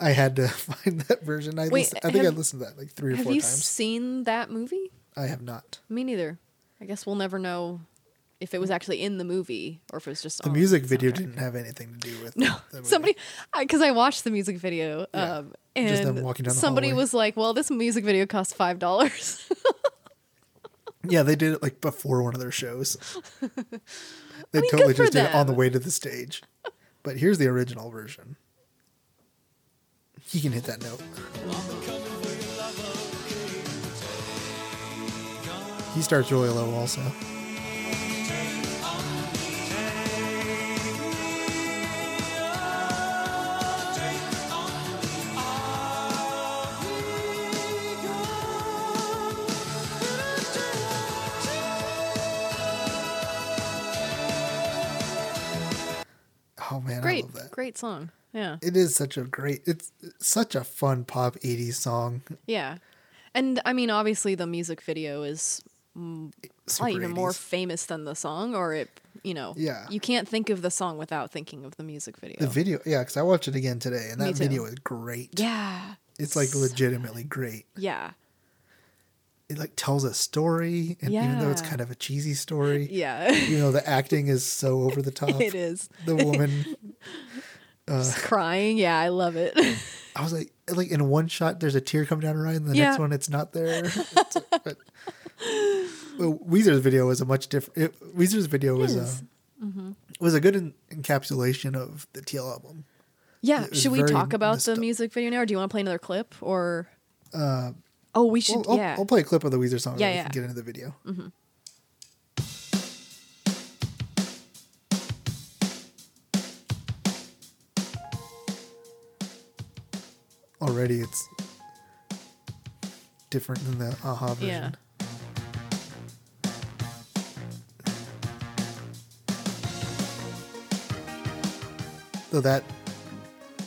I had to find that version. I, Wait, listened, I think I listened to that like three or four times. Have you seen that movie? I have not. Me neither. I guess we'll never know if it was actually in the movie or if it was just The music video didn't have anything to do with No, the movie. somebody, because I, watched the music video, Yeah, um, just them and walking down the somebody hallway. was like, "Well, this music video cost five dollars." Yeah, they did it like before one of their shows. They mean, totally just did it on the way to the stage. But here's the original version he can hit that note. He starts really low also. Oh man, great, great song. Yeah, It is such a great. It's such a fun pop '80s song. yeah, and I mean, obviously, the music video is probably even more famous than the song, or it, you know, Yeah. you can't think of the song without thinking of the music video. The video, yeah, because I watched it again today, and that video is great. yeah, It's like legitimately great. yeah, It like tells a story, and even though it's kind of a cheesy story, yeah. you know, the acting is so over the top. it is The woman, Just crying. Yeah, I love it. I was like, like in one shot, there's a tear coming down her eye, and the Yeah. next one, it's not there. It's- but, well, Weezer's video was a much different. Weezer's video was a. Uh, mm-hmm. was a good en- encapsulation of the Teal album. yeah, should we talk about the music video now, or do you want to play another clip, or? Uh, oh, we should. Well, I'll, yeah, I'll play a clip of the Weezer song. Yeah, yeah. can get into the video. Mm-hmm. Already, it's different than the a-ha version. yeah. So that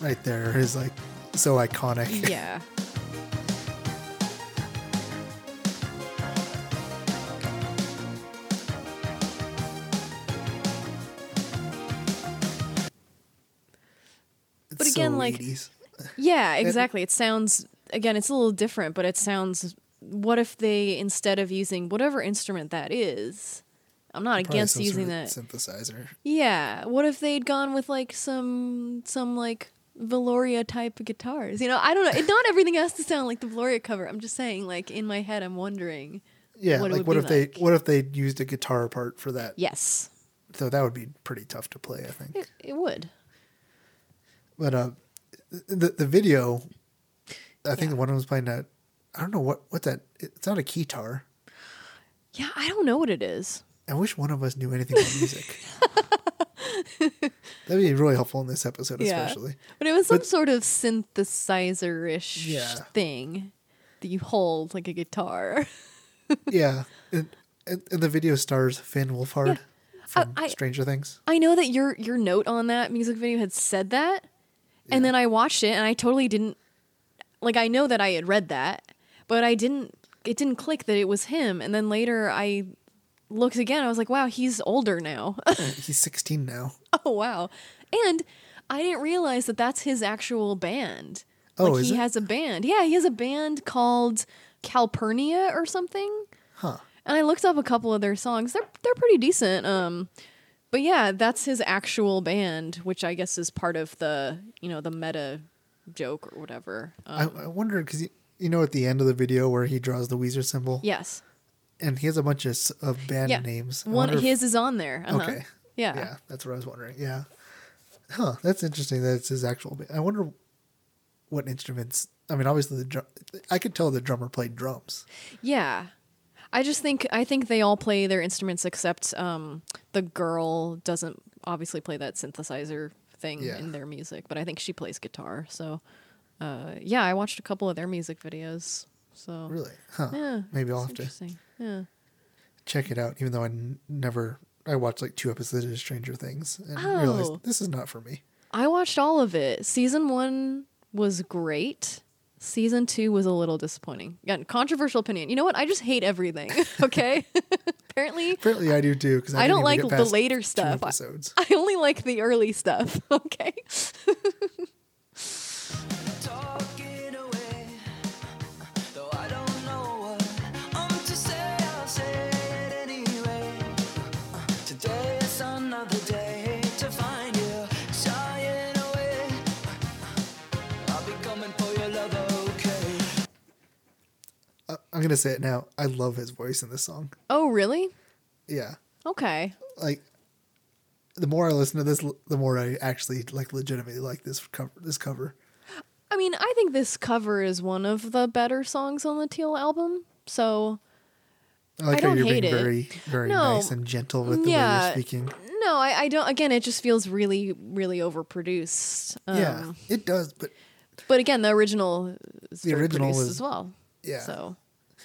right there is like so iconic. Yeah. But again, so like- 80s. Yeah, exactly. It sounds again, it's a little different, but it sounds what if they instead of using whatever instrument that is, I'm not Probably against using sort that. synthesizer. Yeah, what if they'd gone with like some some like Velouria type guitars? You know, I don't know. It, not everything has to sound like the Velouria cover. I'm just saying like in my head I'm wondering. Yeah, what like what if they what if they used a guitar part for that? Yes. So that would be pretty tough to play, I think. It, it would. But uh, the the video, I think Yeah. one of them was playing that. I don't know what what that. It's not a guitar. Yeah, I don't know what it is. I wish one of us knew anything about music. That'd be really helpful in this episode, Yeah. especially. But it was some But- sort of synthesizer ish Yeah. thing that you hold like a guitar. Yeah, and, and, and the video stars Finn Wolfhard Yeah. from I- Stranger Things. I know that your your note on that music video had said that, and then I watched it and I totally didn't like. I know that I had read that, but I didn't. It didn't click that it was him. And then later I looked again. I was like, wow, he's older now. He's 16 now. oh wow, and I didn't realize that that's his actual band. Oh, like he it? has a band. Yeah, he has a band called Calpurnia or something. Huh. And I looked up a couple of their songs. They're they're pretty decent. Um, but yeah, that's his actual band, which I guess is part of the you know the meta joke or whatever. Um, I, I wonder because you, you know at the end of the video where he draws the Weezer symbol, yes, and he has a bunch of, of band yeah. names. I One wonder if- his is on there. Uh-huh. Okay. Yeah. Yeah, that's what I was wondering. Yeah. Huh. That's interesting. That it's his actual. Band. I wonder what instruments. I mean, obviously the drum. I could tell the drummer played drums. Yeah. I just think I think they all play their instruments except um, the girl doesn't obviously play that synthesizer thing Yeah. in their music, but I think she plays guitar. So uh, yeah, I watched a couple of their music videos. So Really? Huh. yeah, Maybe I'll have to. Yeah. check it out. Even though I n- never. I watched like two episodes of Stranger Things and Oh. realized this is not for me. I watched all of it. Season one was great. Season two was a little disappointing. Again, controversial opinion. You know what? I just hate everything. Okay. Apparently, Apparently, I do too. Because I don't like the later stuff. I- I only like the early stuff. Okay. I'm gonna say it now. I love his voice in this song. Oh, really? Yeah. Okay. like the more I listen to this, the more I actually like legitimately like this cover. This cover. I mean, I think this cover is one of the better songs on the Teal album. So, I like I how don't you're hate being it. very, very No. nice and gentle with the way you're speaking. no, I, I don't. Again, it just feels really, really overproduced. Um, yeah, it does. But But again, the original is The original was- as well. yeah, So,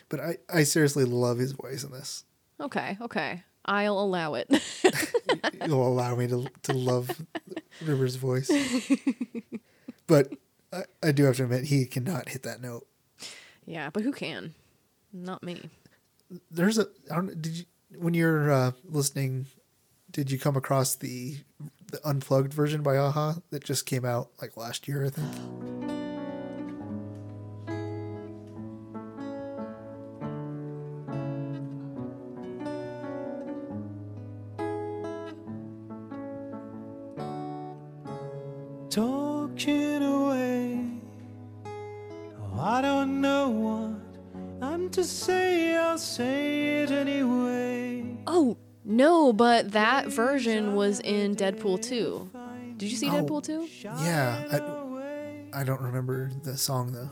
but I, I seriously love his voice in this. okay, okay. I'll allow it. You'll allow me to to love Rivers' voice. but I, I do have to admit, he cannot hit that note. Yeah, but who can? Not me. There's a. I don't. Did you when you're uh, listening? Did you come across the the unplugged version by a-ha that just came out like last year? I think. but that version was in Deadpool 2. Did you see Oh. Deadpool 2? Yeah, I, I don't remember the song though.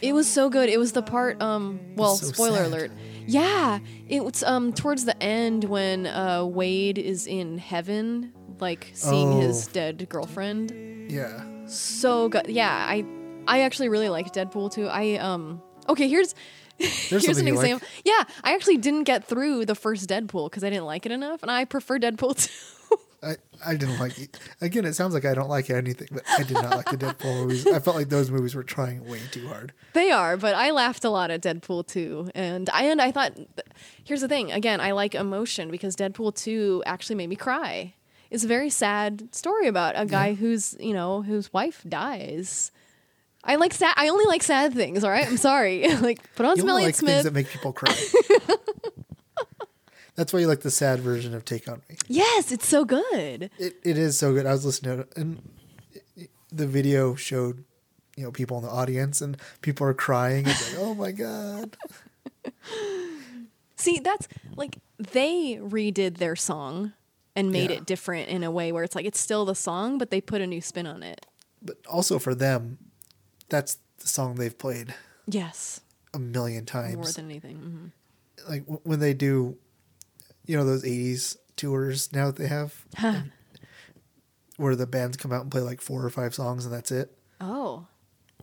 It was so good. It was the part um well, so spoiler sad. alert. Yeah, it was um towards the end when uh Wade is in heaven like seeing his Oh. dead girlfriend. Yeah, So good. Yeah, I I actually really liked Deadpool 2. I um Okay, here's there's here's an you like. example. Yeah, I actually didn't get through the first Deadpool because I didn't like it enough, and I prefer Deadpool 2. I, I didn't like it. Again, it sounds like I don't like anything, but I did not like the Deadpool movies. I felt like those movies were trying way too hard. They are, but I laughed a lot at Deadpool 2. And I and I thought here's the thing. Again, I like emotion because Deadpool 2 actually made me cry. It's a very sad story about a guy who's, you know, whose wife dies. I like sad I only like sad things, all right? I'm sorry. like put on You some Elliott like things that make people cry. That's why you like the sad version of Take on Me. yes, it's so good. It, it is so good. I was listening to it, and the video showed, you know, people in the audience, and people are crying. It's like, oh my god. See, that's like they redid their song and made Yeah. it different in a way where it's like it's still the song, but they put a new spin on it. But also for them, that's the song they've played Yes, a million times more than anything. hmm like w- when they do, you know, those '80s tours now that they have, where the bands come out and play like four or five songs and that's it. Oh,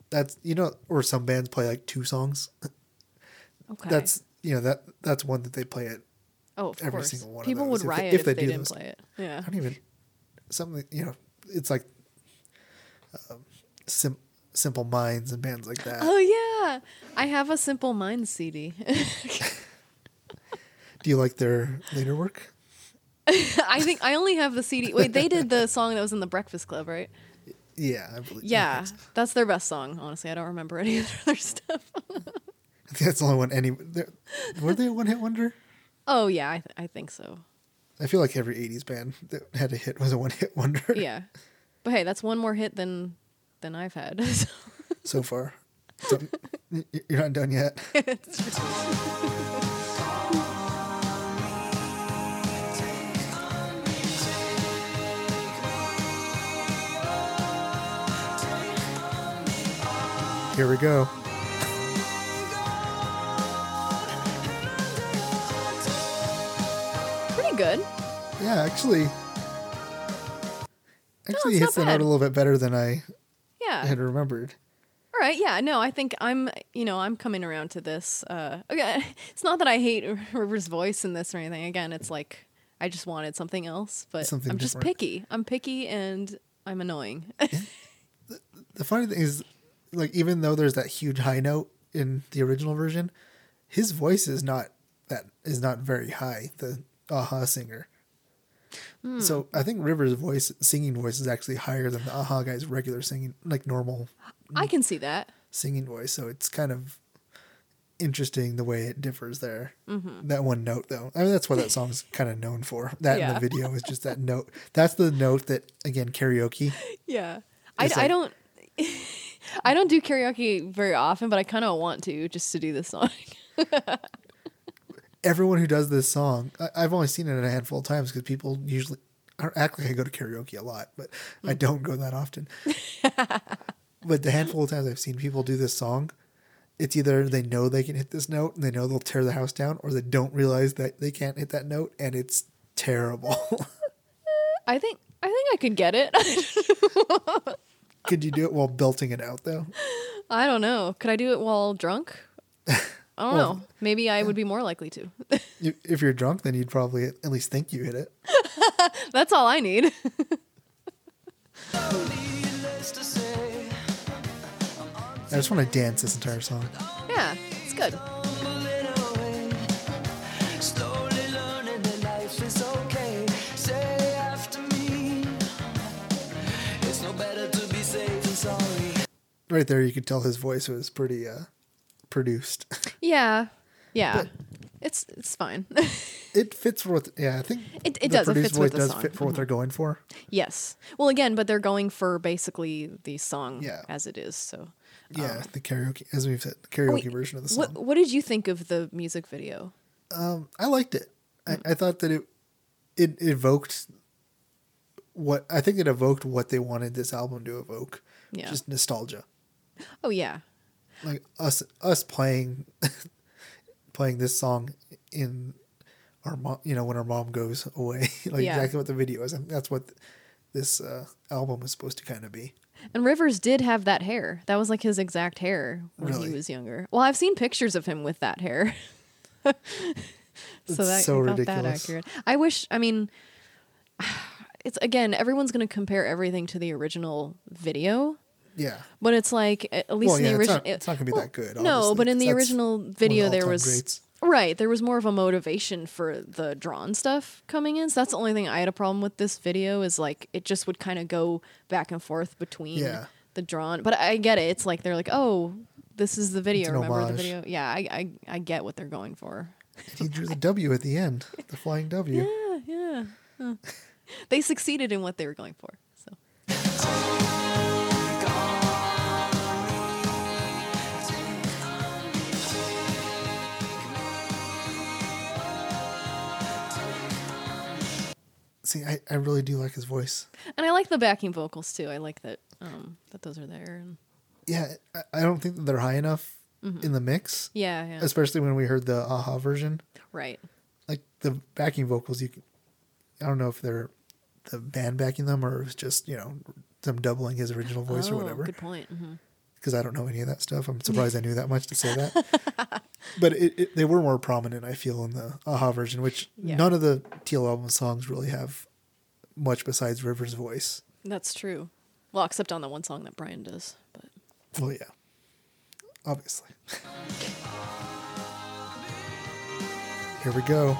That's you know, or some bands play like two songs. okay. That's you know that that's one that they play it. Oh, of every course. single one of People would if they- riet if if, they they, do didn't those. play it. Yeah. I don't even something you know. It's like um, sim- Simple Minds and bands like that. Oh yeah, I have a Simple Minds CD. Do you like their later work? I think I only have the CD. Wait, they did the song that was in the Breakfast Club, right? Yeah, I believe. Yeah, so. that's their best song. Honestly, I don't remember any of their other stuff. I think that's the only one. Any were they a one hit wonder? Oh yeah, I, th- I think so. I feel like every '80s band that had a hit was a one hit wonder. Yeah, but hey, that's one more hit than than I've had. so. so far. So, you're not done yet. Here we go. Pretty good. Yeah, actually, actually it's hits the note a little bit better than I Yeah. I had remembered. All right, yeah, no, I think I'm, you know, I'm coming around to this. Uh, again, it's not that I hate Rivers' voice in this or anything. Again, it's like I just wanted something else, but Something I'm just different. picky. I'm picky and I'm annoying. The funny thing is, like, even though there's that huge high note in the original version, his voice is not that is not very high. The a-ha singer. Hmm. So I think Rivers' voice, singing voice, is actually higher than the a-ha guy's regular singing, like normal I can see that. singing voice. So it's kind of interesting the way it differs there. Mm-hmm. That one note, though, I mean, that's what that song's kind of known for. That in the video is just that note. That's the note that again karaoke. Yeah. I, It's I don't. I don't do karaoke very often, but I kind of want to just to do this song. Everyone who does this song, I, I've only seen it a handful of times because people usually act like I go to karaoke a lot, but I mm. don't go that often. but the handful of times I've seen people do this song, it's either they know they can hit this note and they know they'll tear the house down, or they don't realize that they can't hit that note and it's terrible. I think I think I could get it. Could you do it while belting it out though? I don't know. Could I do it while drunk? I don't Well, know. Maybe I would be more likely to. If you're drunk, then you'd probably at least think you hit it. That's all I need. Needless to say, I just want to dance this entire song. Yeah, it's good. stumbling away. Slowly learning that life is okay. Say after me. It's no better to be safe than sorry. Right there, you could tell his voice was pretty uh, produced. Yeah, yeah. But- it's it's fine. it fits for what. Yeah, I think It- it does, it fits voice with the does song. Mm-hmm. fit for what they're mm-hmm. going for. yes. Well, again, but they're going for basically the song Yeah. as it is. So, Yeah, um, the karaoke, as we've said, the karaoke. Wait, version of the song. what what did you think of the music video? Um, I liked it. I, mm. I thought that it it evoked what I think it evoked what they wanted this album to evoke. Yeah. Just nostalgia. Oh yeah, Like us us playing playing this song in our mom, you know, when our mom goes away. like Yeah. exactly what the video is. And that's what this uh, album is supposed to kind of be. and Rivers did have that hair. That was like his exact hair when Really? he was younger. Well, I've seen pictures of him with that hair. so It's that so I felt that ridiculous. accurate. I wish. I mean, it's again, everyone's going to compare everything to the original video. Yeah. But it's like at least Well, in yeah, the it's original, not- it's not gonna be that good, No, but in the original of the video, there was greats. right. There was more of a motivation for the drawn stuff coming in. So that's the only thing I had a problem with this video is like it just would kind of go back and forth between Yeah. the drawn. But I get it. It's like they're like, oh, this is the video. Remember the video? Yeah, I, I I get what they're going for. He drew the W at the end, the flying W. Yeah, yeah. Huh. they succeeded in what they were going for. So See, I, I really do like his voice. and I like the backing vocals too. I like that um that those are there. And Yeah, I, I don't think that they're high enough Mm-hmm. in the mix, yeah, yeah. especially when we heard the a-ha version. right. Like the backing vocals, you can, I don't know if they're the band backing them or it was just, you know, them doubling his original voice or Oh, whatever. Good point. hmm Because I don't know any of that stuff. I'm surprised I knew that much to say that. but it, it, they were more prominent, I feel, in the a-ha version, which Yeah. none of the Teal album songs really have much besides Rivers' voice. That's true. Well, except on the one song that Brian does. But Well, yeah, obviously. Here we go.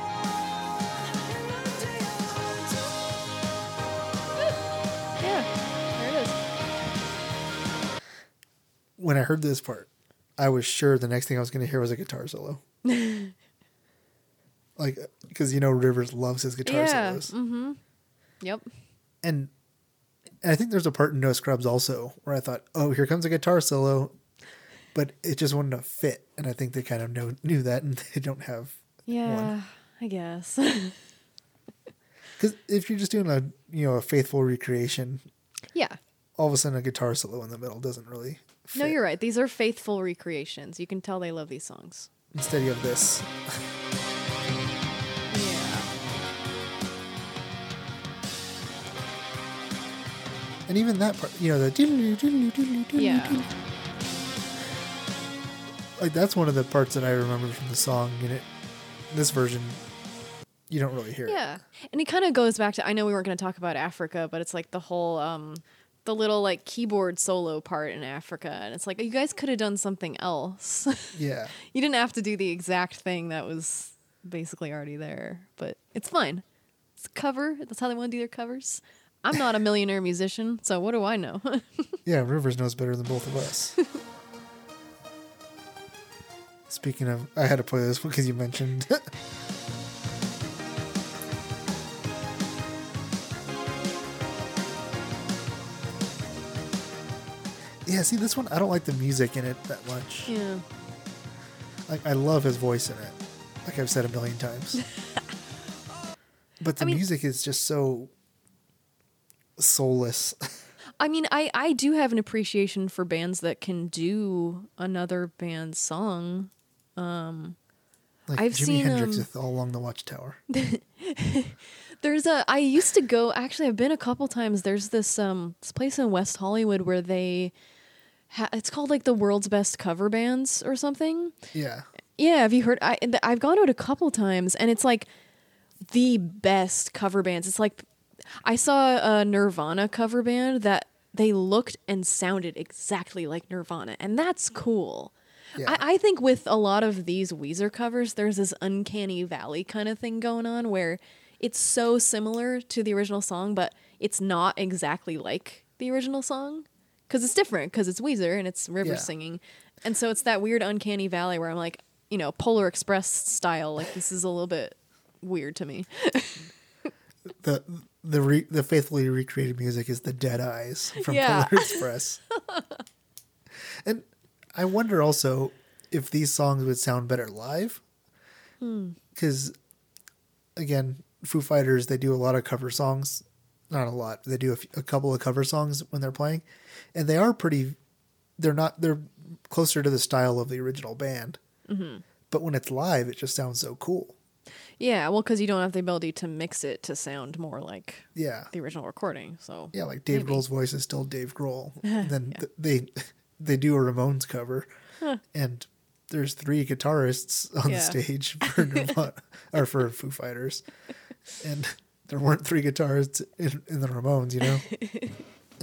When I heard this part, I was sure the next thing I was going to hear was a guitar solo. like, because you know Rivers loves his guitar Yeah, solos, Mm-hmm. Yep. and and I think there's a part in No Scrubs also where I thought, oh, here comes a guitar solo, but it just wouldn't have fit, and I think they kind of know, knew that, and they don't have Yeah, I guess. because if you're just doing a you know a faithful recreation, yeah. all of a sudden a guitar solo in the middle doesn't really. Fit. No, you're right. These are faithful recreations. You can tell they love these songs. Instead, of this. Yeah. And even that part, you know, the Yeah. like that's one of the parts that I remember from the song. And it, this version, you don't really hear it. Yeah. And it kind of goes back to I know we weren't going to talk about Africa, but it's like the whole um the little like keyboard solo part in Africa and it's like you guys could have done something else. Yeah, you didn't have to do the exact thing that was basically already there, but it's fine. It's cover. That's how they want to do their covers. I'm not a millionaire musician, so what do I know? yeah. Rivers knows better than both of us. Speaking of, I had to play this because you mentioned. Yeah, see this one. I don't like the music in it that much. yeah. Like I love his voice in it. Like I've said a million times. but the mean- music is just so soulless. I mean, I I do have an appreciation for bands that can do another band's song. like I've Jimi seen, Hendrix um, with All Along the Watchtower. There's a I used to go actually I've been a couple times. There's this um this place in West Hollywood where they ha- it's called like the world's best cover bands or something. Yeah. Yeah, have you heard I I've gone to it a couple times and it's like the best cover bands. It's like I saw a Nirvana cover band that they looked and sounded exactly like Nirvana, and that's cool. Yeah. I, I think with a lot of these Weezer covers, there's this uncanny valley kind of thing going on where it's so similar to the original song, but it's not exactly like the original song because it's different because it's Weezer and it's River Yeah. singing, and so it's that weird uncanny valley where I'm like, you know, Polar Express style. Like this is a little bit weird to me. the the re, the faithfully recreated music is the Dead Eyes from Yeah. Polar Express. and I wonder also if these songs would sound better live, Hmm. because again, Foo Fighters they do a lot of cover songs, not a lot. They do a, couple of cover songs when they're playing, and they are pretty. They're not. They're closer to the style of the original band. Mm-hmm. But when it's live, it just sounds so cool. Yeah, well, because you don't have the ability to mix it to sound more like Yeah. the original recording. So Yeah, like Dave Maybe. Grohl's voice is still Dave Grohl. then th- they they do a Ramones cover, and there's three guitarists on Yeah. the stage for Nirvana, or for Foo Fighters, and there weren't three guitarists in, in the Ramones. You know,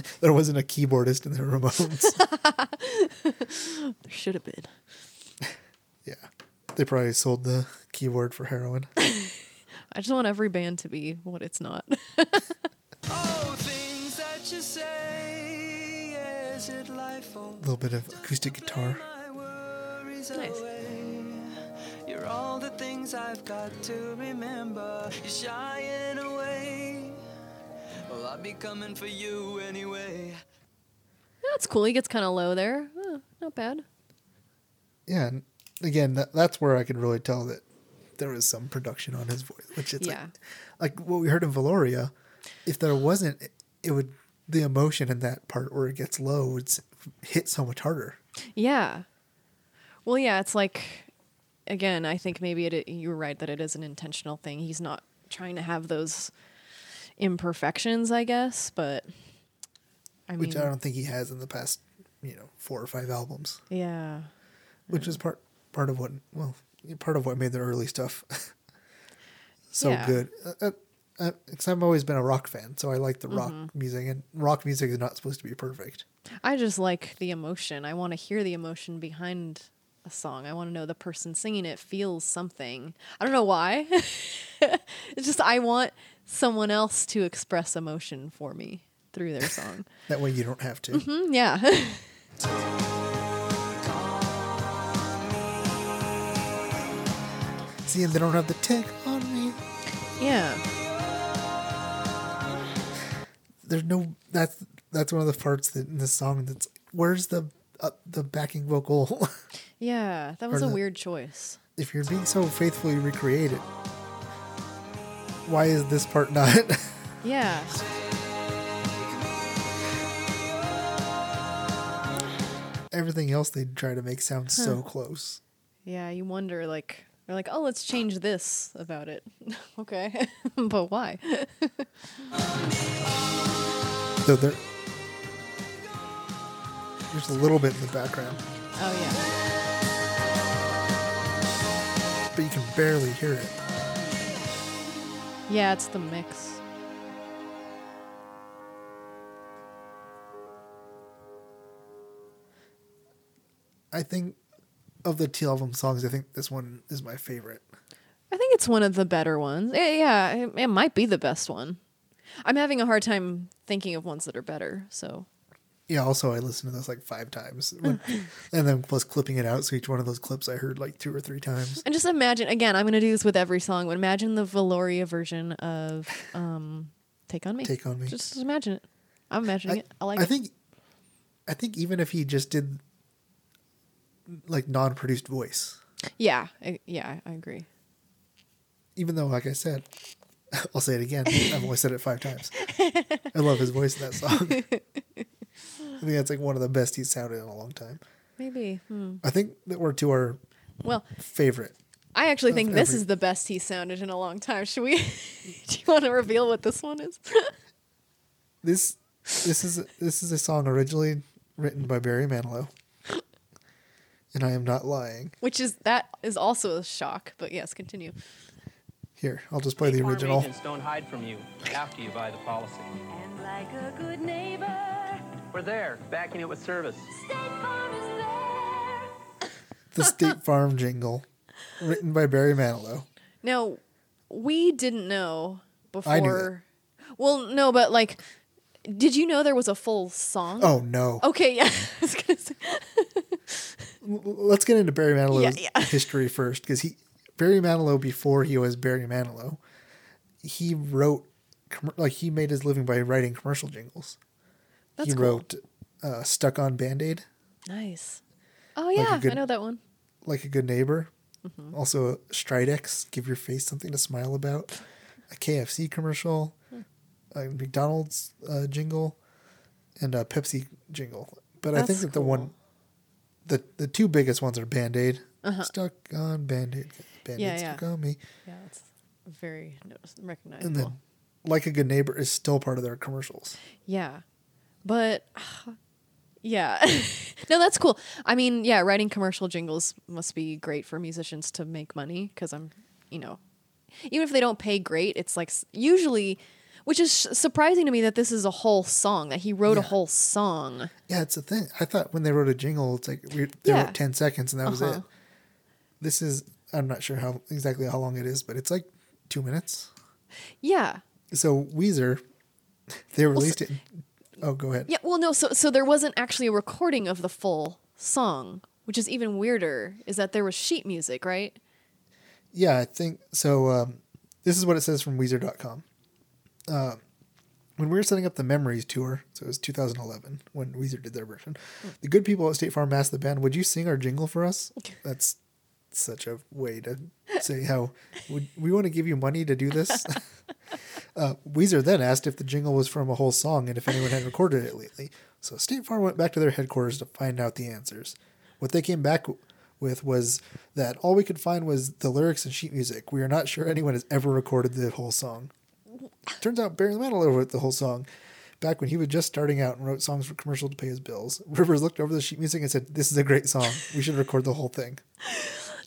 there wasn't a keyboardist in the Ramones. there should have been. yeah, they probably sold the keyboard for heroin. I just want every band to be what it's not. Oh, things that you say, is it life A little bit of acoustic guitar. my worries Nice. Away? You're all the things I've got to remember. You're shying away. Well, I'll be coming for you anyway. That's cool. He gets kind of low there. Oh, not bad. Yeah, and again, that, that's where I could really tell that there was some production on his voice, which it's Yeah. like, like what we heard in Velouria. If there wasn't, it, it would the emotion in that part where it gets low would hit so much harder. Yeah. Well, yeah, it's like, again, I think maybe it, you're right that it is an intentional thing. He's not trying to have those imperfections, I guess, but I mean, which I don't think he has in the past, you know, four or five albums. yeah. Which is part part of what well, part of what made the early stuff so Yeah. good. Uh, uh, uh, 'cause I've always been a rock fan, so I like the rock Mm-hmm. music, and rock music is not supposed to be perfect. I just like the emotion. I want to hear the emotion behind a song. I want to know the person singing it feels something. I don't know why. it's just I want someone else to express emotion for me through their song. That way, you don't have to. Mm, yeah. See, they don't have the tick on me. yeah. There's no that's that's one of the parts that in the song that's where's the uh, the backing vocal. Yeah, that was Or a the- weird choice. if you're being so faithfully recreated, why is this part not? Yeah. Everything else they try to make sound so close. Yeah, you wonder like they're like, "Oh, let's change this about it." okay. but why? So there, there's a little bit in the background, Oh yeah. Barely hear it. Yeah, it's the mix. I think of the Teal album songs, I think this one is my favorite. I think it's one of the better ones. Yeah, it might be the best one. I'm having a hard time thinking of ones that are better. So Yeah. Also, I listened to this like five times, and then plus clipping it out. So each one of those clips I heard like two or three times. And just imagine again, I'm gonna do this with every song, but imagine the Velouria version of um Take on Me. Take on me. Just imagine it. I'm imagining it. I like I it. think, I think even if he just did like non-produced voice, Yeah, I, yeah, I agree. even though, like I said, I'll say it again. I've only said it five times. I love his voice in that song. I think that's like one of the best he's sounded in a long time. Maybe. Hmm. I think that we're to our Well, favorite. I actually think this is the best he sounded in a long time. Should we? do you want to reveal what this one is? This this is this is a song originally written by Barry Manilow, and I am not lying. Which is that is also a shock. But yes, continue. Here, I'll just play the original. agents don't hide from you after you buy the policy. We're there, backing it with service. The State Farm jingle, written by Barry Manilow. Now, we didn't know before. I knew that. Well, no, but like, did you know there was a full song? Oh no! Okay, yeah. I was gonna say. Let's get into Barry Manilow's Yeah, yeah. history first, because he Barry Manilow before he was Barry Manilow, he wrote like he made his living by writing commercial jingles. That's he cool. wrote uh, "Stuck on Band Aid," Nice. Oh a yeah, good- I know that one. like a good neighbor. Mm-hmm. Also, Stridex, give your face something to smile about. A KFC commercial, Hmm. a McDonald's uh, jingle, and a Pepsi jingle. But I think That's that the one, the the two biggest ones are Band Aid. Stuck on Band Aid. Band Aid Uh-huh. Yeah, stuck yeah. on me. Yeah, it's very notice- recognizable. And then, like a good neighbor is still part of their commercials. Yeah. But yeah. no, that's cool. I mean, yeah, writing commercial jingles must be great for musicians to make money because I'm, you know, even if they don't pay great, it's like usually, which is surprising to me that this is a whole song, that he wrote a whole song. Yeah, it's a thing. I thought when they wrote a jingle, it's like we, they Yeah. wrote ten seconds and that was Uh-huh. it. This is I'm not sure how exactly how long it is, but it's like two minutes. Yeah. So Weezer, they released it. Oh, go ahead. Yeah. Well, no, so, so there wasn't actually a recording of the full song, which is even weirder, is that there was sheet music, right? Yeah, I think so. Um, this is what it says from Weezer.com. Uh, when we were setting up the Memories tour, so it was 2011 when Weezer did their version. The good people at State Farm asked the band, "Would you sing our jingle for us?" That's such a way to say how would we want to give you money to do this. uh, Weezer then asked if the jingle was from a whole song and if anyone had recorded it lately. So State Farm went back to their headquarters to find out the answers. What they came back with was that all we could find was the lyrics and sheet music. We are not sure anyone has ever recorded the whole song. Turns out Barry Manilow wrote the whole song back when he was just starting out and wrote songs for commercial to pay his bills. Rivers looked over the sheet music and said, "This is a great song. We should record the whole thing."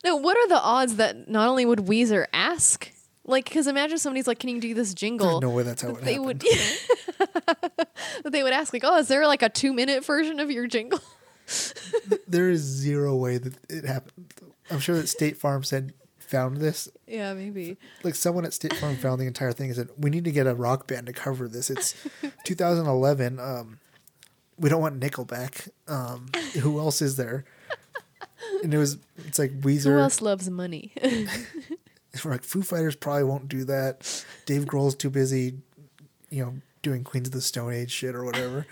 Now, what are the odds that not only would Weezer ask, like, because imagine somebody's like, "Can you do this jingle?" No way that's how it they happened. would. that they would ask, like, "Oh, is there like a two-minute version of your jingle?" there is zero way that it happened. I'm sure that State Farm said found this. yeah, maybe. Like someone at State Farm found the entire thing and said, "We need to get a rock band to cover this." It's 2011. Um, we don't want Nickelback. Um, who else is there? And it was. It's like Weezer. Who else loves money? We're like Foo Fighters probably won't do that. Dave Grohl's too busy, you know, doing Queens of the Stone Age shit or whatever.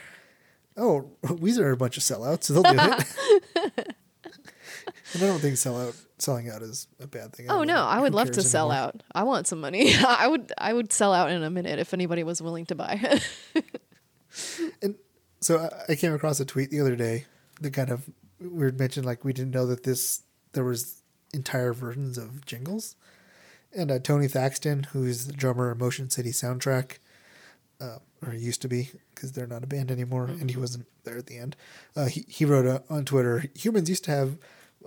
Oh, Weezer are a bunch of sellouts, so they'll do it. and I don't think sellout selling out is a bad thing. oh no, don't- I who would love to sell anymore? out. I want some money. I would. I would sell out in a minute if anybody was willing to buy. And so I- I came across a tweet the other day that kind of we had mentioned like we didn't know that this there was entire versions of jingles, and uh, Tony Thaxton, who's the drummer of Motion City Soundtrack, uh, or used to be because they're not a band anymore, and he wasn't there at the end. Uh, he he wrote uh, on Twitter, humans used to have.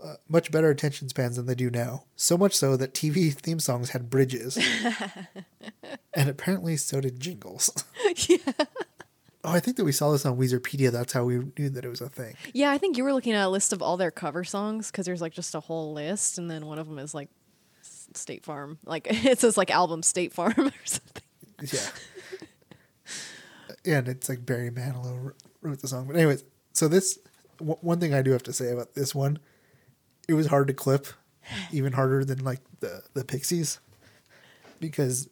Uh, much better attention spans than they do now. So much so that TV theme songs had bridges. and apparently so did jingles. yeah. Oh, I think that we saw this on Weezerpedia. That's how we knew that it was a thing. yeah, I think you were looking at a list of all their cover songs because there's like just a whole list, and then one of them is like State Farm. Like it says like album State Farm or something. Yeah. and it's like Barry Manilow wrote the song. But anyways, so this w- one thing I do have to say about this one, it was hard to clip, even harder than like the the Pixies, because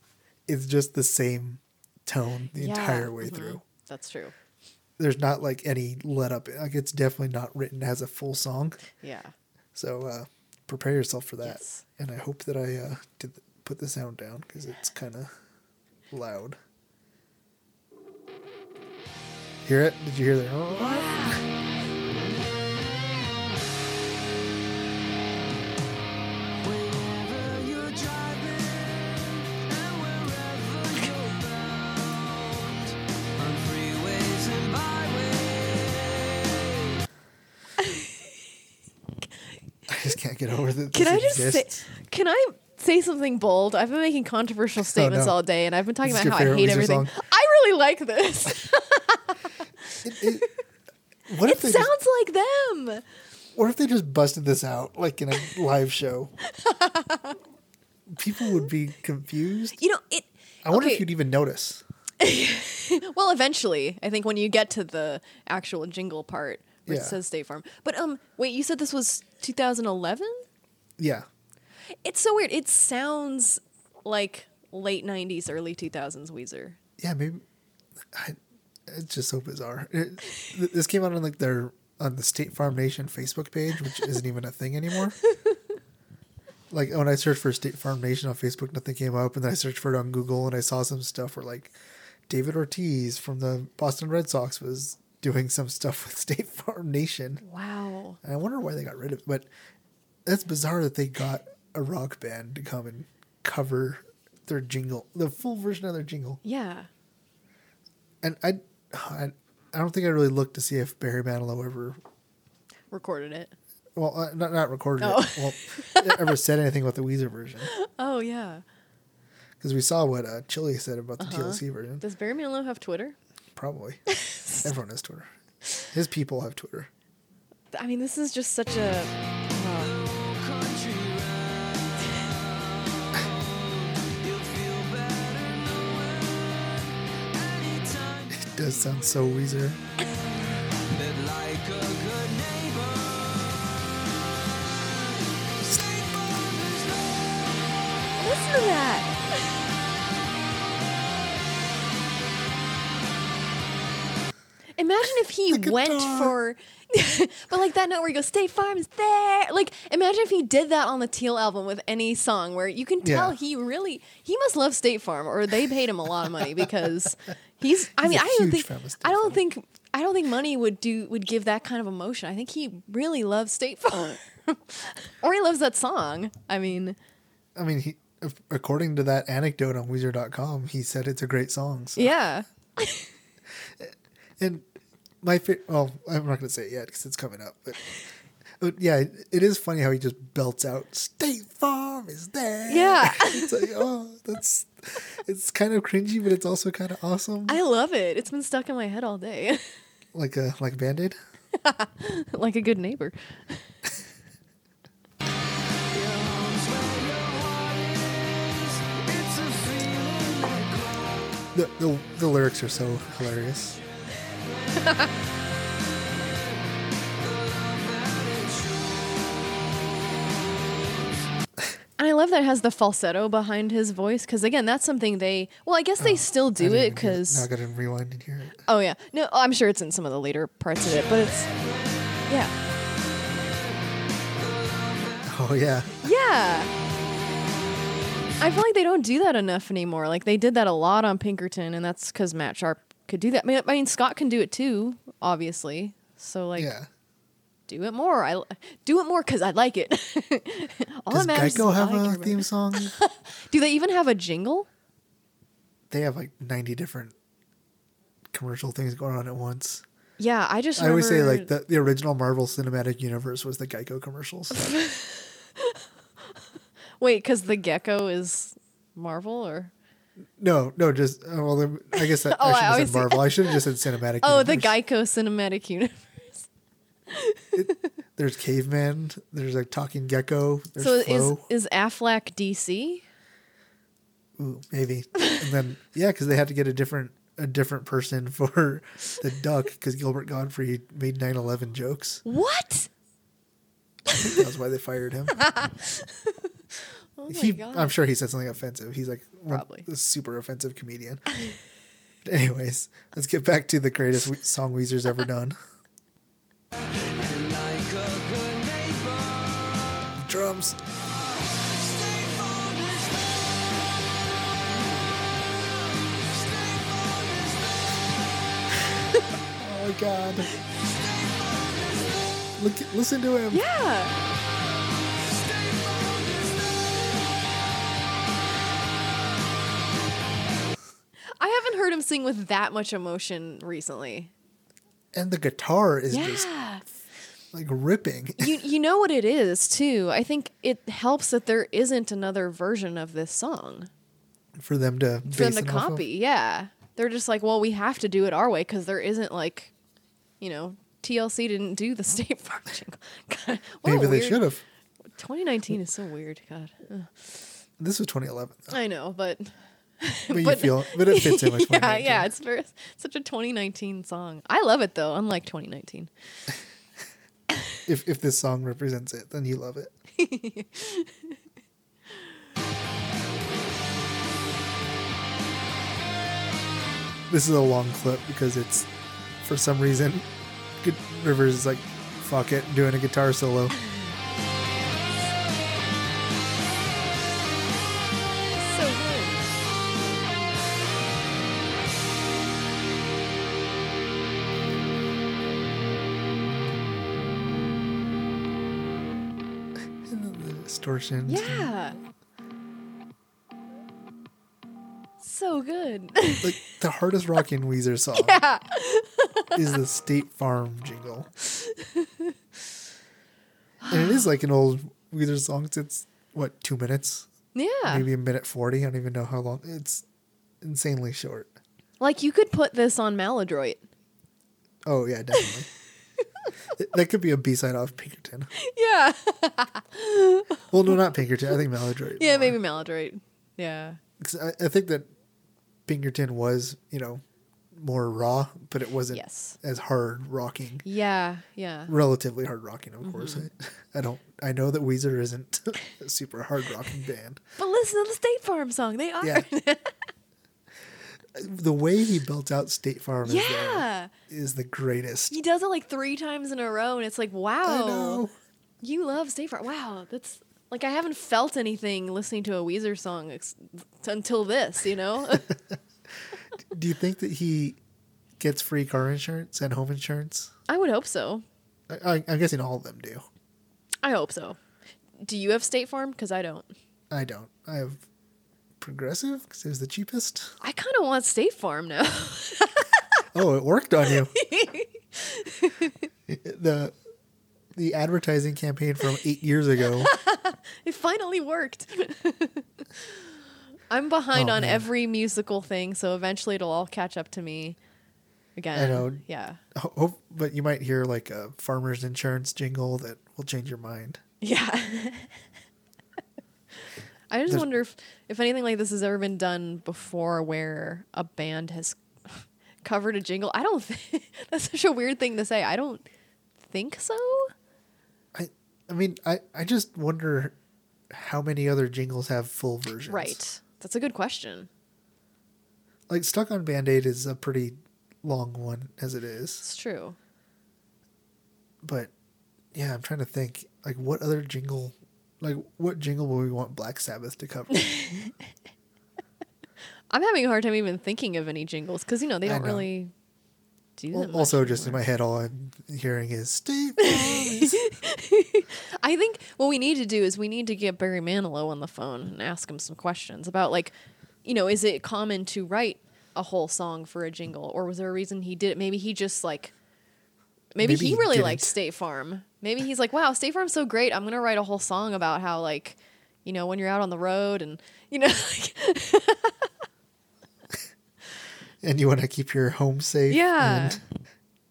it's just the same tone the Yeah, entire way mhm. through. That's true. There's not like any let up. Like it's definitely not written as a full song. Yeah. So uh, prepare yourself for that. Yes. And I hope that I uh, did put the sound down because it's kind of loud. Hear it? Did you hear that? Get over that. Can I just exists. say? Can I say something bold? I've been making controversial oh, statements no. all day, and I've been talking This about how I hate everything. song? I really like this. What It if sounds just, like them. what if they just busted this out like in a live show? People would be confused. You know, it. I wonder okay, if you'd even notice. Well, eventually, I think when you get to the actual jingle part where Yeah. it says State Farm. But um, wait, you said this was 2011? Yeah. It's so weird. It sounds like late 90s, early 2000s Weezer. Yeah, maybe. I, it's just so bizarre. It, th- this came out on like their on the State Farm Nation Facebook page, which isn't even a thing anymore. like when I searched for State Farm Nation on Facebook, nothing came up, and then I searched for it on Google, and I saw some stuff where like David Ortiz from the Boston Red Sox was doing some stuff with State Farm Nation, Wow. and I wonder why they got rid of it. But that's bizarre that they got a rock band to come and cover their jingle, the full version of their jingle Yeah. and I, I, I don't think I really looked to see if Barry Manilow ever, Recorded it. well, uh, not not recorded Oh. it, well, ever said anything about the Weezer version Oh, yeah. because we saw what uh, Chilli said about the Uh-huh. TLC version. Does Barry Manilow have Twitter? Probably, everyone has Twitter. His people have Twitter. I mean, this is just such a. It does sound so Weezer. Listen to that. Imagine if he The went for, but like that note where he goes, "State Farm's there." Like, imagine if he did that on the Teal album with any song, where you can tell Yeah. he really he must love State Farm, or they paid him a lot of money because he's. I He's mean, I don't think fan of State I don't Farm. think I don't think money would do would give that kind of emotion. I think he really loves State uh. Farm, or he loves that song. I mean, I mean, he, according to that anecdote on Weezer.com, he said it's a great song. So. yeah. And my favorite, well, I'm not going to say it yet because it's coming up, but, but yeah, it, is funny how he just belts out "State Farm is there." Yeah. it's like oh, that's it's kind of cringy, but it's also kind of awesome, I love it. It's been stuck in my head all day. like a like Band Aid. like a good neighbor. The, the the lyrics are so hilarious. And I love that it has the falsetto behind his voice because again, that's something they. Well, I guess they oh, still do it because. now I got to rewind and hear it. Oh yeah, no, I'm sure it's in some of the later parts of it, but it's. Yeah, Oh yeah, yeah. I feel like they don't do that enough anymore. Like they did that a lot on Pinkerton, and that's because Matt Sharp could do that. I mean, I mean, Scott can do it too, obviously. So like, yeah. do it more. I do it more because I like it. All Does Geico have a theme song? Do they even have a jingle? they have like ninety different commercial things going on at once. Yeah, I just. I always say like the, the original Marvel Cinematic Universe was the Geico commercials. Wait, because the gecko is Marvel or no, no, just uh, well, I guess that, Oh, I shouldn't have said Marvel. I should have just said Cinematic. oh, the Universe. Geico Cinematic Universe. There's Caveman. There's like Talking Gecko. There's so is Flo. is Aflac DC? Ooh, maybe. and then yeah, because they had to get a different a different person for the duck because Gilbert Gottfried made 9/11 jokes. What? That's why they fired him. Oh my he, god! I'm sure he said something offensive. He's like Probably. a super offensive comedian. Anyways, let's get back to the greatest song Weezer's ever done. Drums. oh my god. Look, listen to him. yeah. I haven't heard him sing with that much emotion recently. And the guitar is just like ripping. you you know what it is too. I think it helps that there isn't another version of this song for them to for them to off of. copy. Yeah, they're just like, well, we have to do it our way because there isn't like you know, TLC didn't do the State Farm jingle. God, what a Maybe they should have. 2019 is so weird. God, Ugh. This was 2011, though. I know, but but you but- feel, but it fits in with yeah, yeah, it's very, such a 2019 song. I love it though. Unlike 2019. If if this song represents it, then you love it. this is a long clip because it's for some reason Rivers is like fuck it doing a guitar solo. Yeah. So good. Like the hardest rocking Weezer song yeah. is the State Farm jingle. and it is like an old Weezer song. It's, it's what, two minutes? yeah. Maybe a minute 40. I don't even know how long. It's insanely short. Like you could put this on Maladroit. Oh, yeah, definitely. That could be a B side off Pinkerton. Yeah. Well, no, not Pinkerton. I think Maladroit. Yeah, maybe Maladroit. Yeah. I, I think that Pinkerton was, you know, more raw, but it wasn't Yes. as hard rocking. Yeah. Yeah. relatively hard rocking, of course. Mm-hmm. I, I don't. I know that Weezer isn't a super hard rocking band. But listen to the State Farm song. They are. Yeah. the way he built out State Farm is, Yeah. Is the greatest. He does it like three times in a row, and it's like, wow, you love State Farm. Wow, that's like I haven't felt anything listening to a Weezer song ex- until this. You know? Do you think that he gets free car insurance and home insurance? I would hope so. I, I, I'm guessing all of them do. I hope so. Do you have State Farm? Because I don't. I don't. I have Progressive because it was the cheapest. I kind of want State Farm now. Oh, it worked on you. the the advertising campaign from eight years ago. it finally worked. I'm behind Oh, on man. every musical thing, so eventually it'll all catch up to me again. I know. Yeah. Ho- hope, but you might hear like a farmer's insurance jingle that will change your mind. Yeah. I just There's- wonder if, if anything like this has ever been done before where a band has covered a jingle. I don't think that's such a weird thing to say. I don't think so. I, I mean, I, I just wonder how many other jingles have full versions. Right. That's a good question. Like Stuck on Band Aid is a pretty long one as it is, It's true. but yeah, I'm trying to think like what other jingle, like what jingle will we want Black Sabbath to cover? I'm having a hard time even thinking of any jingles because you know they I don't know. really do that. also, much just in anymore. my head, all I'm hearing is State Farm I think what we need to do is we need to get Barry Manilow on the phone and ask him some questions about like, you know, is it common to write a whole song for a jingle, or was there a reason he did it? Maybe he just like, maybe, Maybe he he really didn't. liked State Farm. Maybe he's like, wow, State Farm's so great. I'm gonna write a whole song about how like, you know, when you're out on the road and you know, like, and you want to keep your home safe. Yeah. and-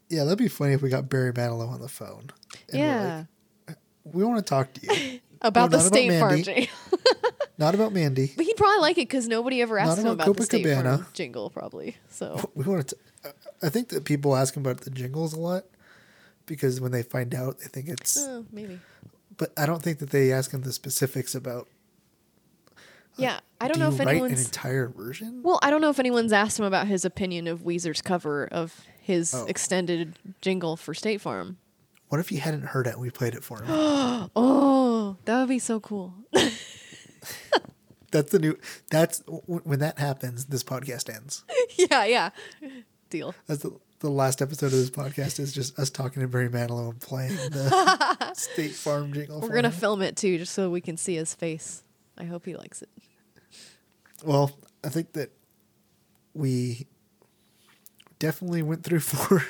yeah, that'd be funny if we got Barry Manilow on the phone. yeah, like, we want to talk to you. about no, the not about State Farm jingle. Not about Mandy. But he'd probably like it because nobody ever asked Not him about about the State Copacabana. Farm jingle, probably. So We want to. Uh, I think that people ask him about the jingles a lot because when they find out, they think it's. oh, maybe. But I don't think that they ask him the specifics about. Yeah, I don't do know if write an anyone's. entire version? Well, I don't know if anyone's asked him about his opinion of Weezer's cover of his Oh. extended jingle for State Farm. What if he hadn't heard it and we played it for him? Oh, that would be so cool. that's the new. That's when that happens. This podcast ends. yeah, yeah. Deal. That's the, the last episode of this podcast is just us talking to Barry Manilow and playing the State Farm jingle. We're gonna him. film it too, just so we can see his face. I hope he likes it. Well, I think that we definitely went through four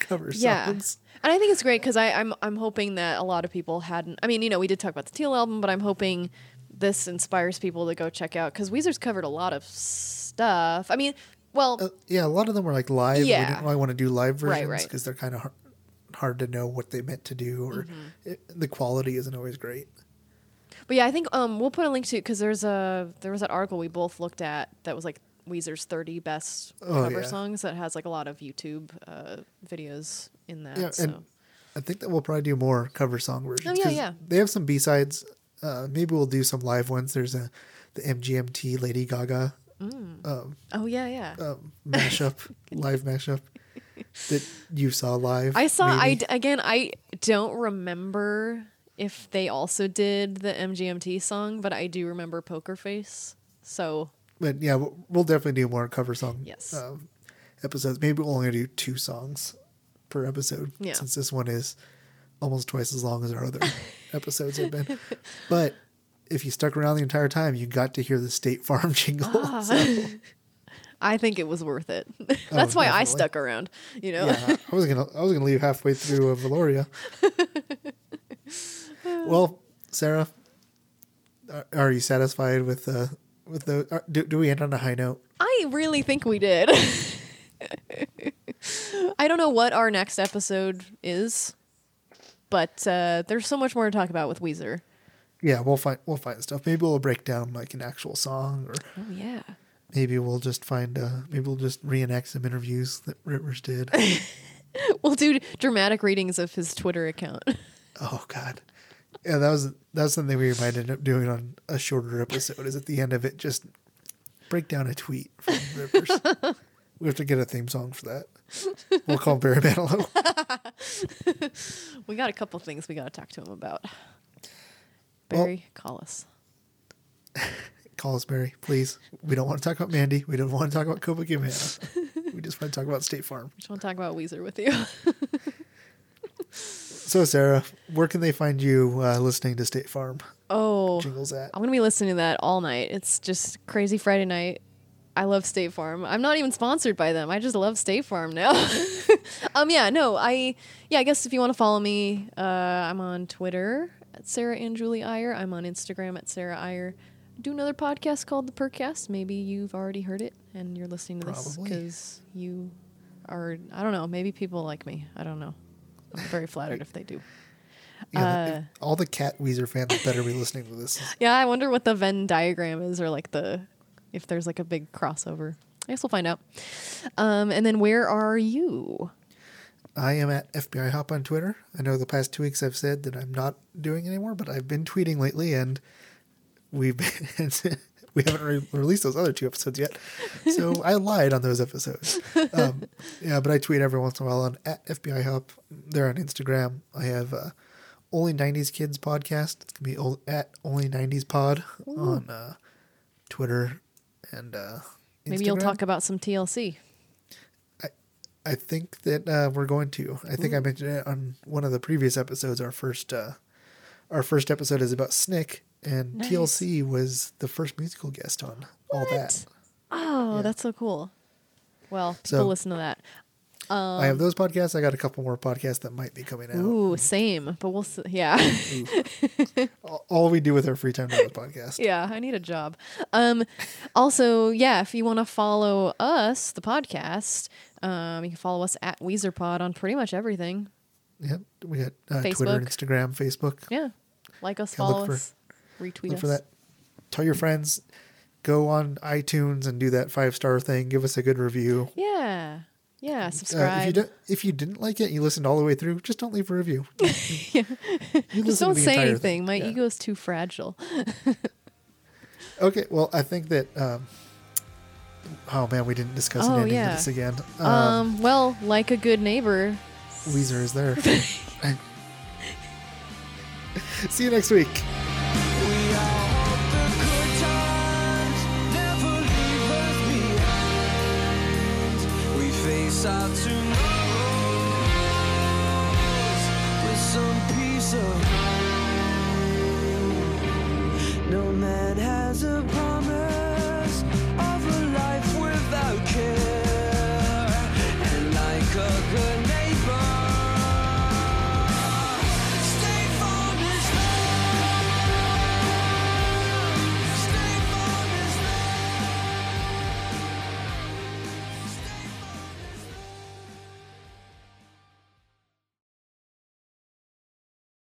cover Yeah, songs. and I think it's great because I'm I'm hoping that a lot of people hadn't. I mean, you know, we did talk about the Teal album, but I'm hoping this inspires people to go check out because Weezer's covered a lot of stuff. I mean, well, Uh, yeah, a lot of them were like live. We Yeah. didn't really want to do live Right, versions right. because they're kind of hard, hard to know what they meant to do, or it, the quality isn't always great. But yeah, I think um we'll put a link to it because there's a there was that article we both looked at that was like Weezer's 30 best Oh, cover yeah. songs that has like a lot of YouTube uh, videos in that. Yeah, so. and I think that we'll probably do more cover song versions. Oh, yeah, yeah. They have some B sides. Uh, maybe we'll do some live ones. There's a the MGMT Lady Gaga oh yeah, yeah. um, mashup, live mashup that you saw live. I saw. I maybe. d- again. I don't remember if they also did the MGMT song, but I do remember Poker Face. So but yeah, we'll, we'll definitely do more cover song Yes. um, episodes. Maybe we'll only do two songs per episode Yeah. since this one is almost twice as long as our other episodes have been. But if you stuck around the entire time, you got to hear the State Farm jingle. Ah. so, I think it was worth it. That's why I Oh, stuck around. You know. yeah, I was gonna I was gonna leave halfway through uh, Velouria. well, Sarah, are, are you satisfied with uh, with the? Are, do, do we end on a high note? I really think we did. I don't know what our next episode is, but uh, there's so much more to talk about with Weezer. Yeah, we'll find we'll find stuff. Maybe we'll break down like an actual song, or Oh yeah. maybe we'll just find uh, maybe we'll just reenact some interviews that Rivers did. We'll do dramatic readings of his Twitter account. oh God, yeah, that was that was something we might end up doing on a shorter episode. Is at the end of it just break down a tweet from Rivers. we have to get a theme song for that. We'll call Barry Manilow. we got a couple things we got to talk to him about. Well- Barry, call us. Call us Barry, please. We don't want to talk about Mandy. We don't want to talk about Copacabana. we just want to talk about State Farm. We just want to talk about Weezer with you. So, Sarah, where can they find you uh, listening to State Farm oh, jingles at? I'm gonna be listening to that all night. It's just crazy Friday night. I love State Farm. I'm not even sponsored by them. I just love State Farm now. um, yeah, no, I yeah, I guess if you want to follow me, uh, I'm on Twitter at Sarah and Julie Iyer. I'm on Instagram at Sarah Iyer. I do another podcast called The Percast. Maybe you've already heard it and you're listening to this because you are. I don't know. Maybe people like me. I don't know. I'm very flattered if they do. Yeah, Uh, all the Cat Weezer fans better be listening to this. Yeah, I wonder what the Venn diagram is, or like the if there's like a big crossover. I guess we'll find out. Um, and then where are you? I am at FBI Hop on Twitter. I know the past two weeks I've said that I'm not doing anymore, but I've been tweeting lately, and we've been, we haven't re- released those other two episodes yet. So I lied on those episodes. Um, yeah, but I tweet every once in a while on at FBI Hop. They're on Instagram. I have uh, Only 90s Kids podcast. It's going to be at Only 90s Pod on uh, Twitter and uh, Maybe you'll talk about some TLC. I think that uh, we're going to. I think I mentioned it on one of the previous episodes. Our first, uh, our first episode is about Snick, and Nice. TLC was the first musical guest on all that. Oh, Yeah. that's so cool. Well, people So- listen to that. I have those podcasts. I got a couple more podcasts that might be coming out. Ooh, same. But we'll see. Yeah. All, we do with our free time is podcast. yeah, I need a job. Um, also, yeah, if you want to follow us, the podcast, um, you can follow us at WeezerPod on pretty much everything. Yep. We got uh, Twitter, Instagram, Facebook. Yeah, like us, follow us, retweet Look us. for that. Tell your friends. Go on iTunes and do that five star thing. Give us a good review. Yeah, yeah. Uh, Subscribe. if you don't, if you didn't like it, and you listened all the way through. Just don't leave a review. You Just don't say anything. thing. My Yeah. ego is too fragile. Okay, well, I think that. Um, oh man, we didn't discuss Oh, ending yeah. to this again. Um, Um, well, like a good neighbor. Weezer is there. See you next week. Our tomorrows with some peace of mind. No man has a